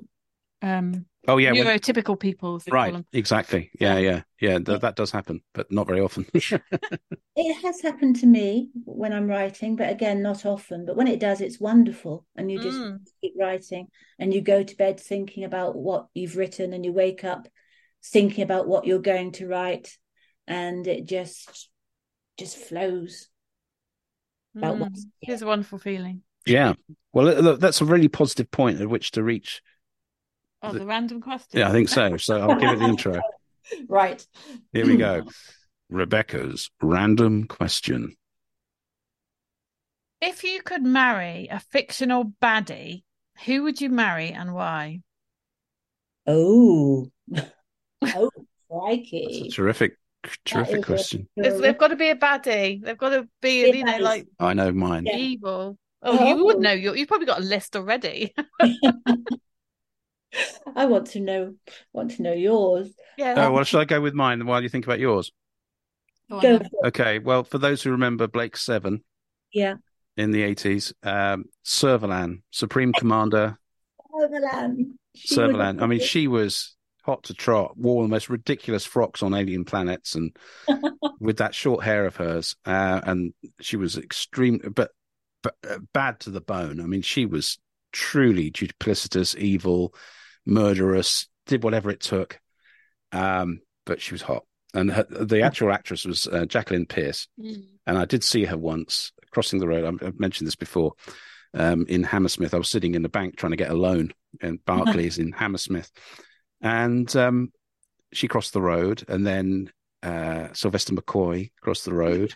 Um, oh yeah, neurotypical when... people. Right. Exactly. Yeah. Yeah. Yeah. Th- that does happen, but not very often. it has happened to me when I'm writing, but again, not often. But when it does, it's wonderful, and you just mm. keep writing, and you go to bed thinking about what you've written, and you wake up thinking about what you're going to write and it just just flows about mm, it's a wonderful feeling yeah well that's a really positive point at which to reach oh the, the random question yeah i think so so i'll give it the intro right here we go rebecca's random question if you could marry a fictional baddie who would you marry and why oh Oh, crikey. That's a terrific, terrific question. They've got to be a baddie. They've got to be, you know, like. I know mine. Evil. Oh, oh, you would oh. know. you have probably got a list already. I want to know. Want to know yours? Yeah. Oh well, should I go with mine while you think about yours? Go okay. Well, for those who remember Blake Seven, yeah, in the eighties, um, Servalan, Supreme Commander. Servalan. Servalan. I mean, she was hot to trot, wore the most ridiculous frocks on alien planets, and with that short hair of hers, uh, and she was extreme, but, but uh, bad to the bone. I mean, she was truly duplicitous, evil, murderous, did whatever it took, um, but she was hot. And her, the actual actress was uh, Jacqueline Pearce, mm. and I did see her once crossing the road. I've mentioned this before. Um, in Hammersmith, I was sitting in the bank trying to get a loan, in Barclays in Hammersmith, and um, she crossed the road, and then uh, Sylvester McCoy crossed the road,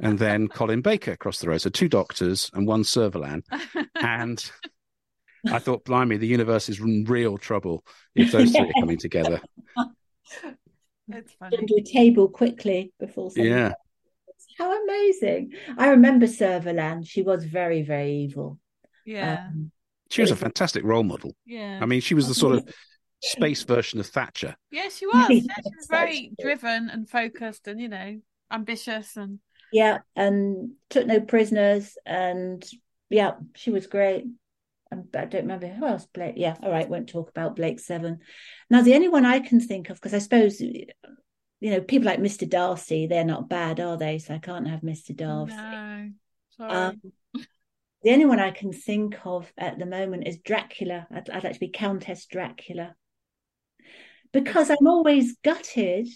and then Colin Baker crossed the road. So two doctors and one Servalan, and I thought, blimey, the universe is in real trouble if those three are coming together. It's funny. Do a table quickly before. Yeah. How amazing! I remember Servalan. She was very, very evil. Yeah. Um, she was a fantastic role model. Yeah. I mean, she was the sort of space version of Thatcher. Yes, she was. Yeah, she was very driven and focused, and you know, ambitious and yeah, and took no prisoners, and yeah, she was great. I don't remember who else. Blake. Yeah, all right. Won't talk about Blake Seven. Now, the only one I can think of, because I suppose you know people like Mr. Darcy, they're not bad, are they? So I can't have Mr. Darcy. No, sorry. Um, the only one I can think of at the moment is Dracula. I'd, I'd like to be Countess Dracula because I'm always gutted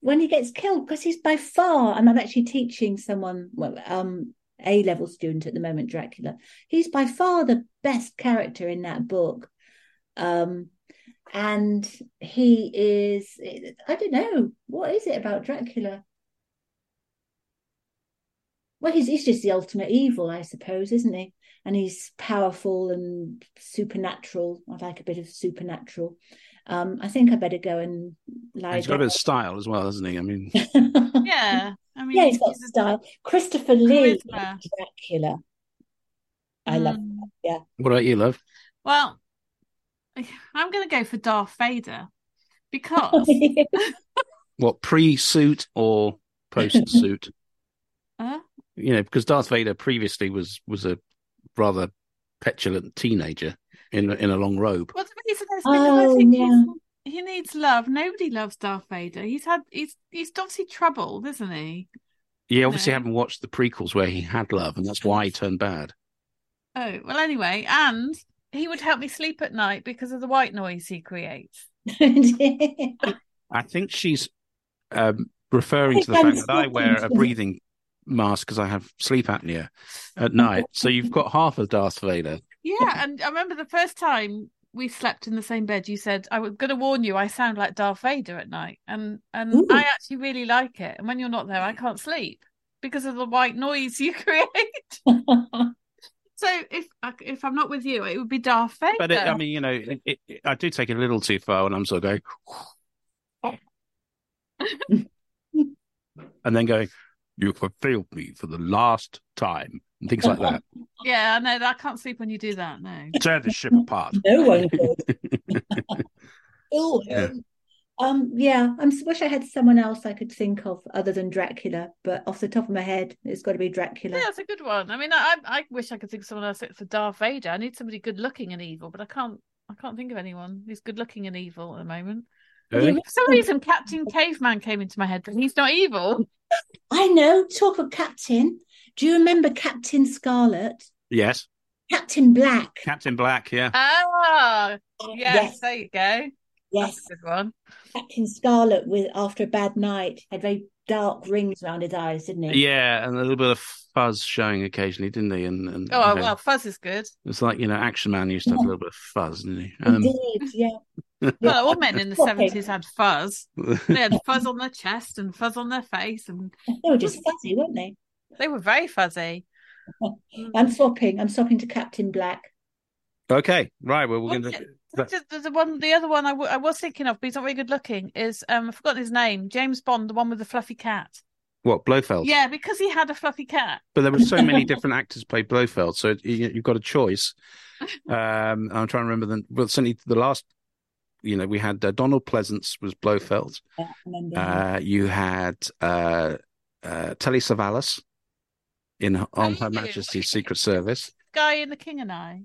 when he gets killed because he's by far and i'm actually teaching someone well um a level student at the moment dracula. He's by far the best character in that book. Um and he is i don't know what is it about dracula? Well he's, he's just the ultimate evil i suppose isn't he? And he's powerful and supernatural. I like a bit of supernatural um, I think I better go and lie. He's got a bit of style as well, hasn't he? I mean, yeah, I mean, yeah, he's got style. Christopher Lee, Dracula. I mm. love Hmm. that. Yeah. What about you, love? Well, I'm going to go for Darth Vader because. what pre-suit or post-suit? uh? You know, because Darth Vader previously was was a rather petulant teenager in in a long robe. Well, the reason is because oh, I think yeah. he needs love. Nobody loves Darth Vader. He's had he's he's obviously troubled, isn't he? Yeah, obviously no. haven't watched the prequels where he had love, and that's why he turned bad. Oh well, anyway, and he would help me sleep at night because of the white noise he creates. I think she's um, referring to the fact that I wear a breathing mask because I have sleep apnea at night. So you've got half of Darth Vader. Yeah, and I remember the first time we slept in the same bed, you said, "I was going to warn you, I sound like Darth Vader at night," and and Ooh. I actually really like it. And when you're not there, I can't sleep because of the white noise you create. so if if I'm not with you, it would be Darth Vader. But it, I mean, you know, it, it, I do take it a little too far when I'm sort of going, and then going, "You have failed me for the last time." and things like that. Yeah, no, I can't sleep when you do that. No, tear the ship apart. No one could. oh, yeah. Um, yeah, I wish I had someone else I could think of other than Dracula, but off the top of my head, it's got to be Dracula. Yeah, that's a good one. I mean, I I wish I could think of someone else for Darth Vader. I need somebody good looking and evil, but I can't. I can't think of anyone who's good looking and evil at the moment. Really? For some reason, Captain Caveman came into my head, but he's not evil. I know. Talk of Captain. Do you remember Captain Scarlet? Yes. Captain Black. Captain Black, yeah. Ah, yes, yes. there you go. Yes. good one. Captain Scarlet with after a bad night had very dark rings around his eyes, didn't he? Yeah, and a little bit of fuzz showing occasionally, didn't he? And, and oh you know, well, fuzz is good. It's like you know, Action Man used to have a little bit of fuzz, didn't he? Um, Indeed, yeah. Well, all men in the seventies had fuzz. They had fuzz on their chest and fuzz on their face, and they were just fuzzy, weren't they? They were very fuzzy. I'm swapping. I'm swapping to Captain Black. Okay, right. Well, we're going to. The, the one, the other one I, w- I was thinking of, but he's not very good looking. Is um, I've forgotten his name. James Bond, the one with the fluffy cat. What Blofeld? Yeah, because he had a fluffy cat. But there were so many different actors played Blofeld, so you, have got a choice. Um, I'm trying to remember the well, certainly the last. You know, we had uh, Donald Pleasence was Blofeld. Uh, you had uh, uh, Telly Savalas in on Her Majesty's Secret Service. Guy in The King and I.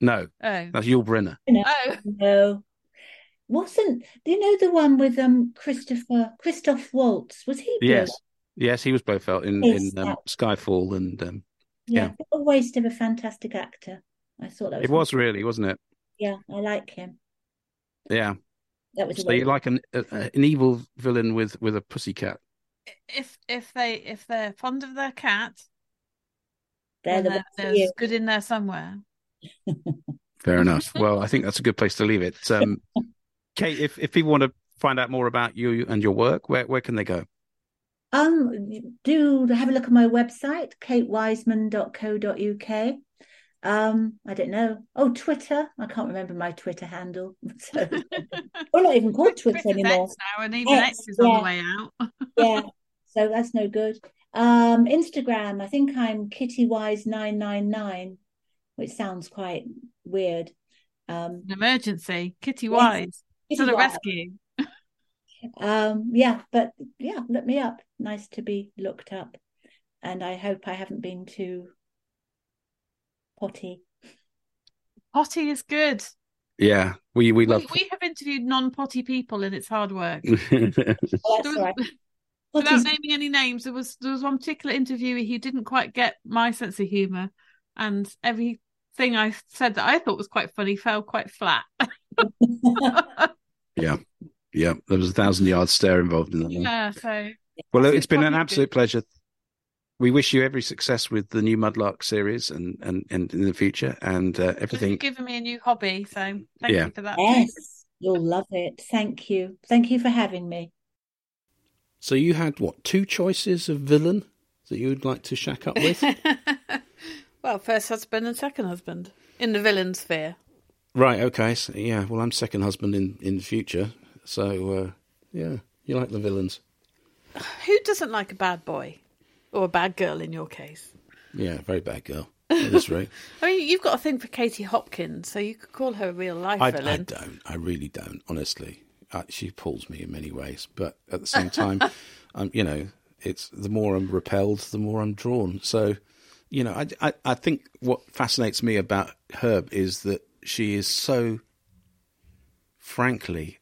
No, oh, that's Yul Brynner. Oh, no. Wasn't do you know the one with um Christopher Christoph Waltz? Was he? Yes, yes, he was Blofeld in yes, in um, Skyfall and um, yeah, yeah. a waste of a fantastic actor. I thought that was it was really, wasn't it? Yeah, I like him. Yeah, that was. So you're like an a, an evil villain with with a pussy cat. If if they if they're fond of their cat, they're the there's good in there somewhere. Fair enough. Well, I think that's a good place to leave it. Um, Kate, if, if people want to find out more about you and your work, where, where can they go? Um, do have a look at my website, katewiseman.co.uk. Um, I don't know. Oh, Twitter. I can't remember my Twitter handle. So, we're not even called Twitter Twitter's anymore. X now, and even X, X is yeah. on the way out. yeah, so that's no good. Um, Instagram. I think I'm kittywise999, which sounds quite weird. Um, An emergency, Kitty Wise yes, to the Wise. rescue. um, yeah, but yeah, look me up. Nice to be looked up, and I hope I haven't been too potty. Potty is good. Yeah, we we love. We, we have interviewed non-potty people, and it's hard work. Oh, well, was, right. Without naming any names, there was there was one particular interviewee who didn't quite get my sense of humour, and everything I said that I thought was quite funny fell quite flat. yeah. Yeah, there was a thousand yard stare involved in that one. Yeah, so Well, it's been an absolute good. pleasure. We wish you every success with the new Mudlark series and and, and in the future and uh, you've everything. given me a new hobby, so thank Yeah. you for that. Yes, you'll love it. Thank you. Thank you for having me. So you had what two choices of villain that you would like to shack up with? well, first husband and second husband in the villain sphere. right. Okay. So, yeah. Well, I'm second husband in in the future. So uh, yeah, you like the villains. Who doesn't like a bad boy or a bad girl in your case? Yeah, very bad girl. That's right. I mean, you've got a thing for Katie Hopkins, so you could call her a real life I, I villain. don't. I really don't. Honestly, uh, she pulls me in many ways, but at the same time, um, you know, it's the more I'm repelled, the more I'm drawn. So, you know, I, I, I think what fascinates me about Herb is that she is so, frankly,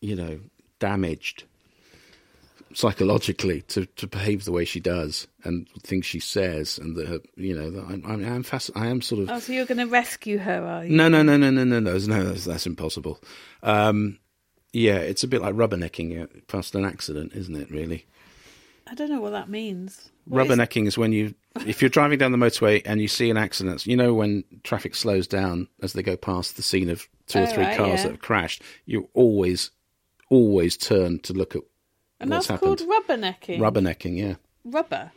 you know, damaged psychologically to, to behave the way she does and things she says, and that her, you know, that I'm, I'm, I'm fasc- I am sort of. Oh, so you're going to rescue her, are you? No, no, no, no, no, no, no, no. That's, that's impossible. Um, yeah, it's a bit like rubbernecking past an accident, isn't it? Really, I don't know what that means. What is- rubbernecking is when you, if you're driving down the motorway and you see an accident. You know when traffic slows down as they go past the scene of two or Oh, three right, cars yeah. that have crashed. You always, always turn to look at and what's that's happened. called rubbernecking. Rubbernecking, yeah, Rubber.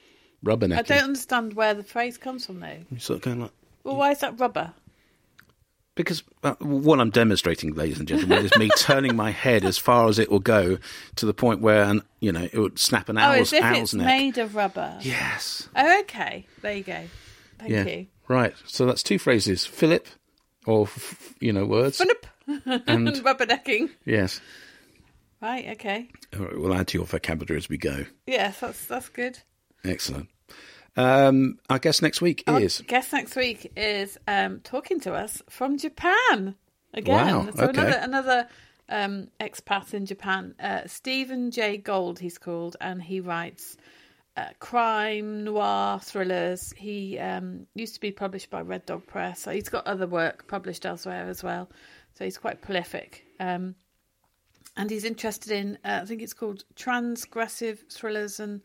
rubbernecking. I don't understand where the phrase comes from, though. You're sort of going like. Well, why is that rubber? Because uh, what I'm demonstrating, ladies and gentlemen, is me turning my head as far as it will go to the point where, an, you know, it would snap an oh, owl's, as if owl's it's neck. made of rubber. Yes. Oh, okay. There you go. Thank yeah. you. Right. So that's two phrases: fillip, or you know, words. fillip. And rubbernecking. yes, Right. Okay. All right, we'll add to your vocabulary as we go. Yes, that's that's good. Excellent. Um, our guest next week Our is guest next week is um, talking to us from Japan again. Wow, So okay. another another um, expat in Japan, uh, Stephen J. Golds, he's called, and he writes uh, crime noir thrillers. He um, used to be published by Red Dog Press. So he's got other work published elsewhere as well. So he's quite prolific. Um, and he's interested in, uh, I think it's called transgressive thrillers and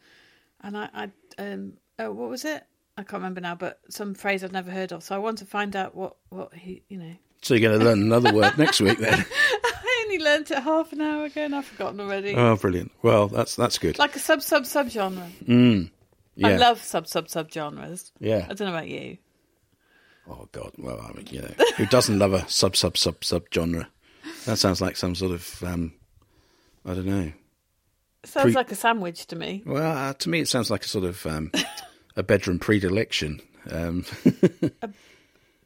and I, I um, oh, what was it? I can't remember now, but some phrase I've never heard of. So I want to find out what what he, you know. so you're going to learn another word next week then. I only learnt it half an hour ago and I've forgotten already. Oh, brilliant. Well, that's that's good. like a sub sub sub genre. Mm. Yeah. I love sub sub sub genres. yeah. I don't know about you. Oh God. Well, I mean, you know, who doesn't love a sub sub sub sub genre? That sounds like some sort of um, I don't know. It sounds Pre- like a sandwich to me. Well, uh, to me, it sounds like a sort of um, a bedroom predilection. Um,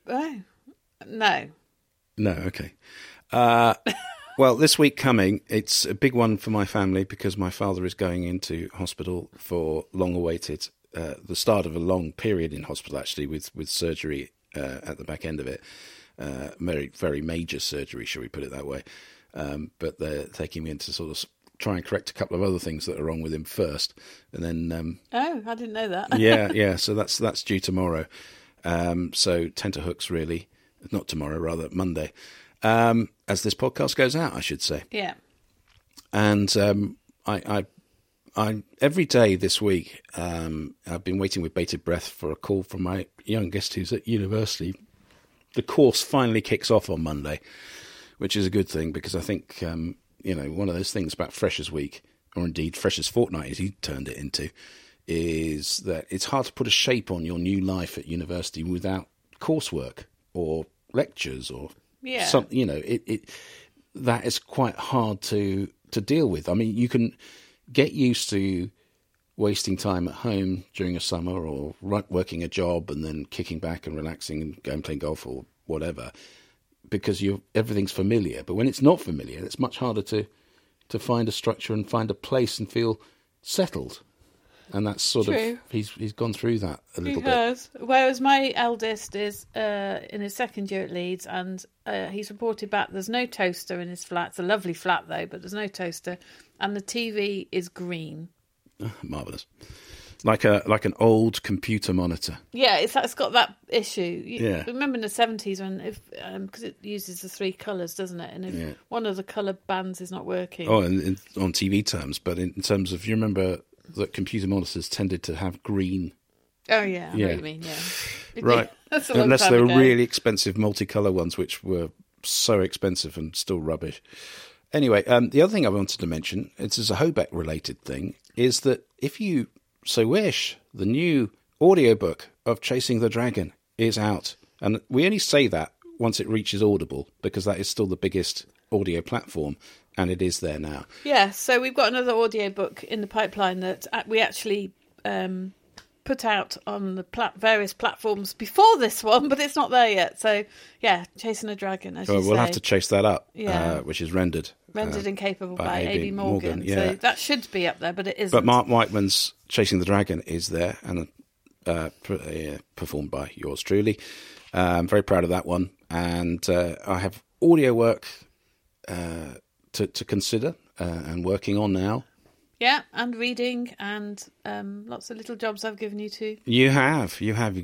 Oh no. no, okay. Uh, well, this week coming, it's a big one for my family because my father is going into hospital for long-awaited, uh, the start of a long period in hospital actually, with with surgery uh, at the back end of it. Uh, very very major surgery, shall we put it that way? Um, but they're taking me in to sort of try and correct a couple of other things that are wrong with him first, and then um, Oh, I didn't know that. yeah, yeah. So that's that's due tomorrow. Um, so tenterhooks really, not tomorrow, rather Monday, um, as this podcast goes out, I should say. yeah. And um, I, I, I every day this week, um, I've been waiting with bated breath for a call from my youngest who's at university. The course finally kicks off on Monday, which is a good thing because I think um, you know one of those things about Freshers Week, or indeed Freshers Fortnight, as he turned it into, is that it's hard to put a shape on your new life at university without coursework or lectures or Yeah. some. You know, it, it that is quite hard to to deal with. I mean, you can get used to wasting time at home during a summer or working a job and then kicking back and relaxing and going playing golf or whatever because you everything's familiar. But when it's not familiar, it's much harder to to find a structure and find a place and feel settled. And that's sort True. of he's he's gone through that a He little bit. has. Whereas my eldest is uh, in his second year at Leeds, and uh, he's reported back there's no toaster in his flat. It's a lovely flat though, but there's no toaster, and the TV is green. Marvelous. Like a like an old computer monitor. Yeah, it's it's got that issue. You, Yeah. Remember in the seventies when if because it uses the three colours, doesn't it? And if Yeah. one of the colour bands is not working, Oh, in, in, on TV terms, but in, in terms of you remember that computer monitors tended to have green, oh yeah, I know Yeah. what you mean, yeah, right? That's a long Unless they were ago. really expensive multicolor ones, which were so expensive and still rubbish. Anyway, um, the other thing I wanted to mention, it's is a Hobeck related thing, is that if you so wish, the new audiobook of Chasing the Dragon is out. And we only say that once it reaches Audible, because that is still the biggest audio platform, and it is there now. Yeah, so we've got another audiobook in the pipeline that we actually um, put out on the plat- various platforms before this one, but it's not there yet. So yeah, chasing a dragon, as So we'll say, have to chase that up, Yeah. uh, which is rendered. rendered uh, and capable by by, A.B. Morgan. Morgan, yeah. So that should be up there, but it isn't. But Mark Wightman's Chasing the Dragon is there and uh, uh, performed by yours truly. Uh, I'm very proud of that one. And uh, I have audio work uh, to, to consider uh, and working on now. Yeah, and reading and um, lots of little jobs I've given you too. You have, you have.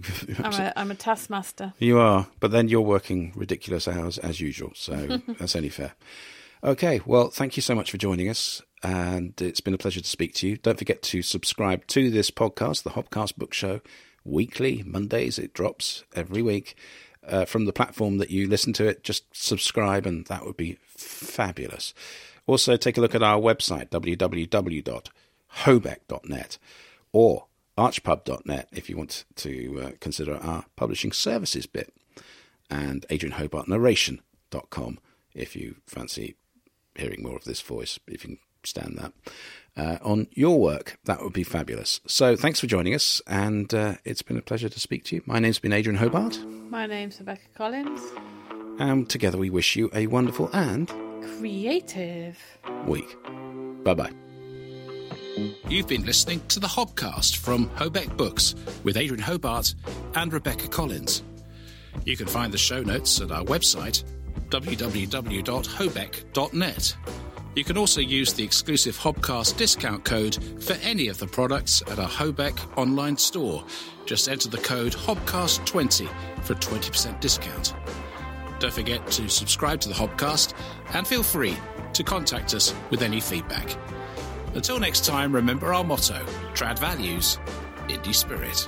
I'm a, I'm a taskmaster. You are, but then you're working ridiculous hours as usual, so that's only fair. Okay, well, thank you so much for joining us, and it's been a pleasure to speak to you. Don't forget to subscribe to this podcast, the Hobcast Book Show, weekly, Mondays. It drops every week. Uh, from the platform that you listen to it, just subscribe, and that would be fabulous. Also, take a look at our website, www.hobeck.net, or archpub.net if you want to uh, consider our publishing services bit, and adrianhobartnarration.com if you fancy hearing more of this voice, if you can stand that. Uh, on your work, that would be fabulous. So, thanks for joining us, and uh, it's been a pleasure to speak to you. My name's been Adrian Hobart, My name's Rebecca Collins. and together we wish you a wonderful and Creative. week. Bye bye. You've been listening to the Hobcast from Hobeck Books with Adrian Hobart and Rebecca Collins. You can find the show notes at our website, www.hobeck.net. You can also use the exclusive Hobcast discount code for any of the products at our Hobeck online store. Just enter the code HOBCAST20 for a 20% discount. Don't forget to subscribe to the Hobcast and feel free to contact us with any feedback. Until next time, remember our motto Trad Values, Indie Spirit.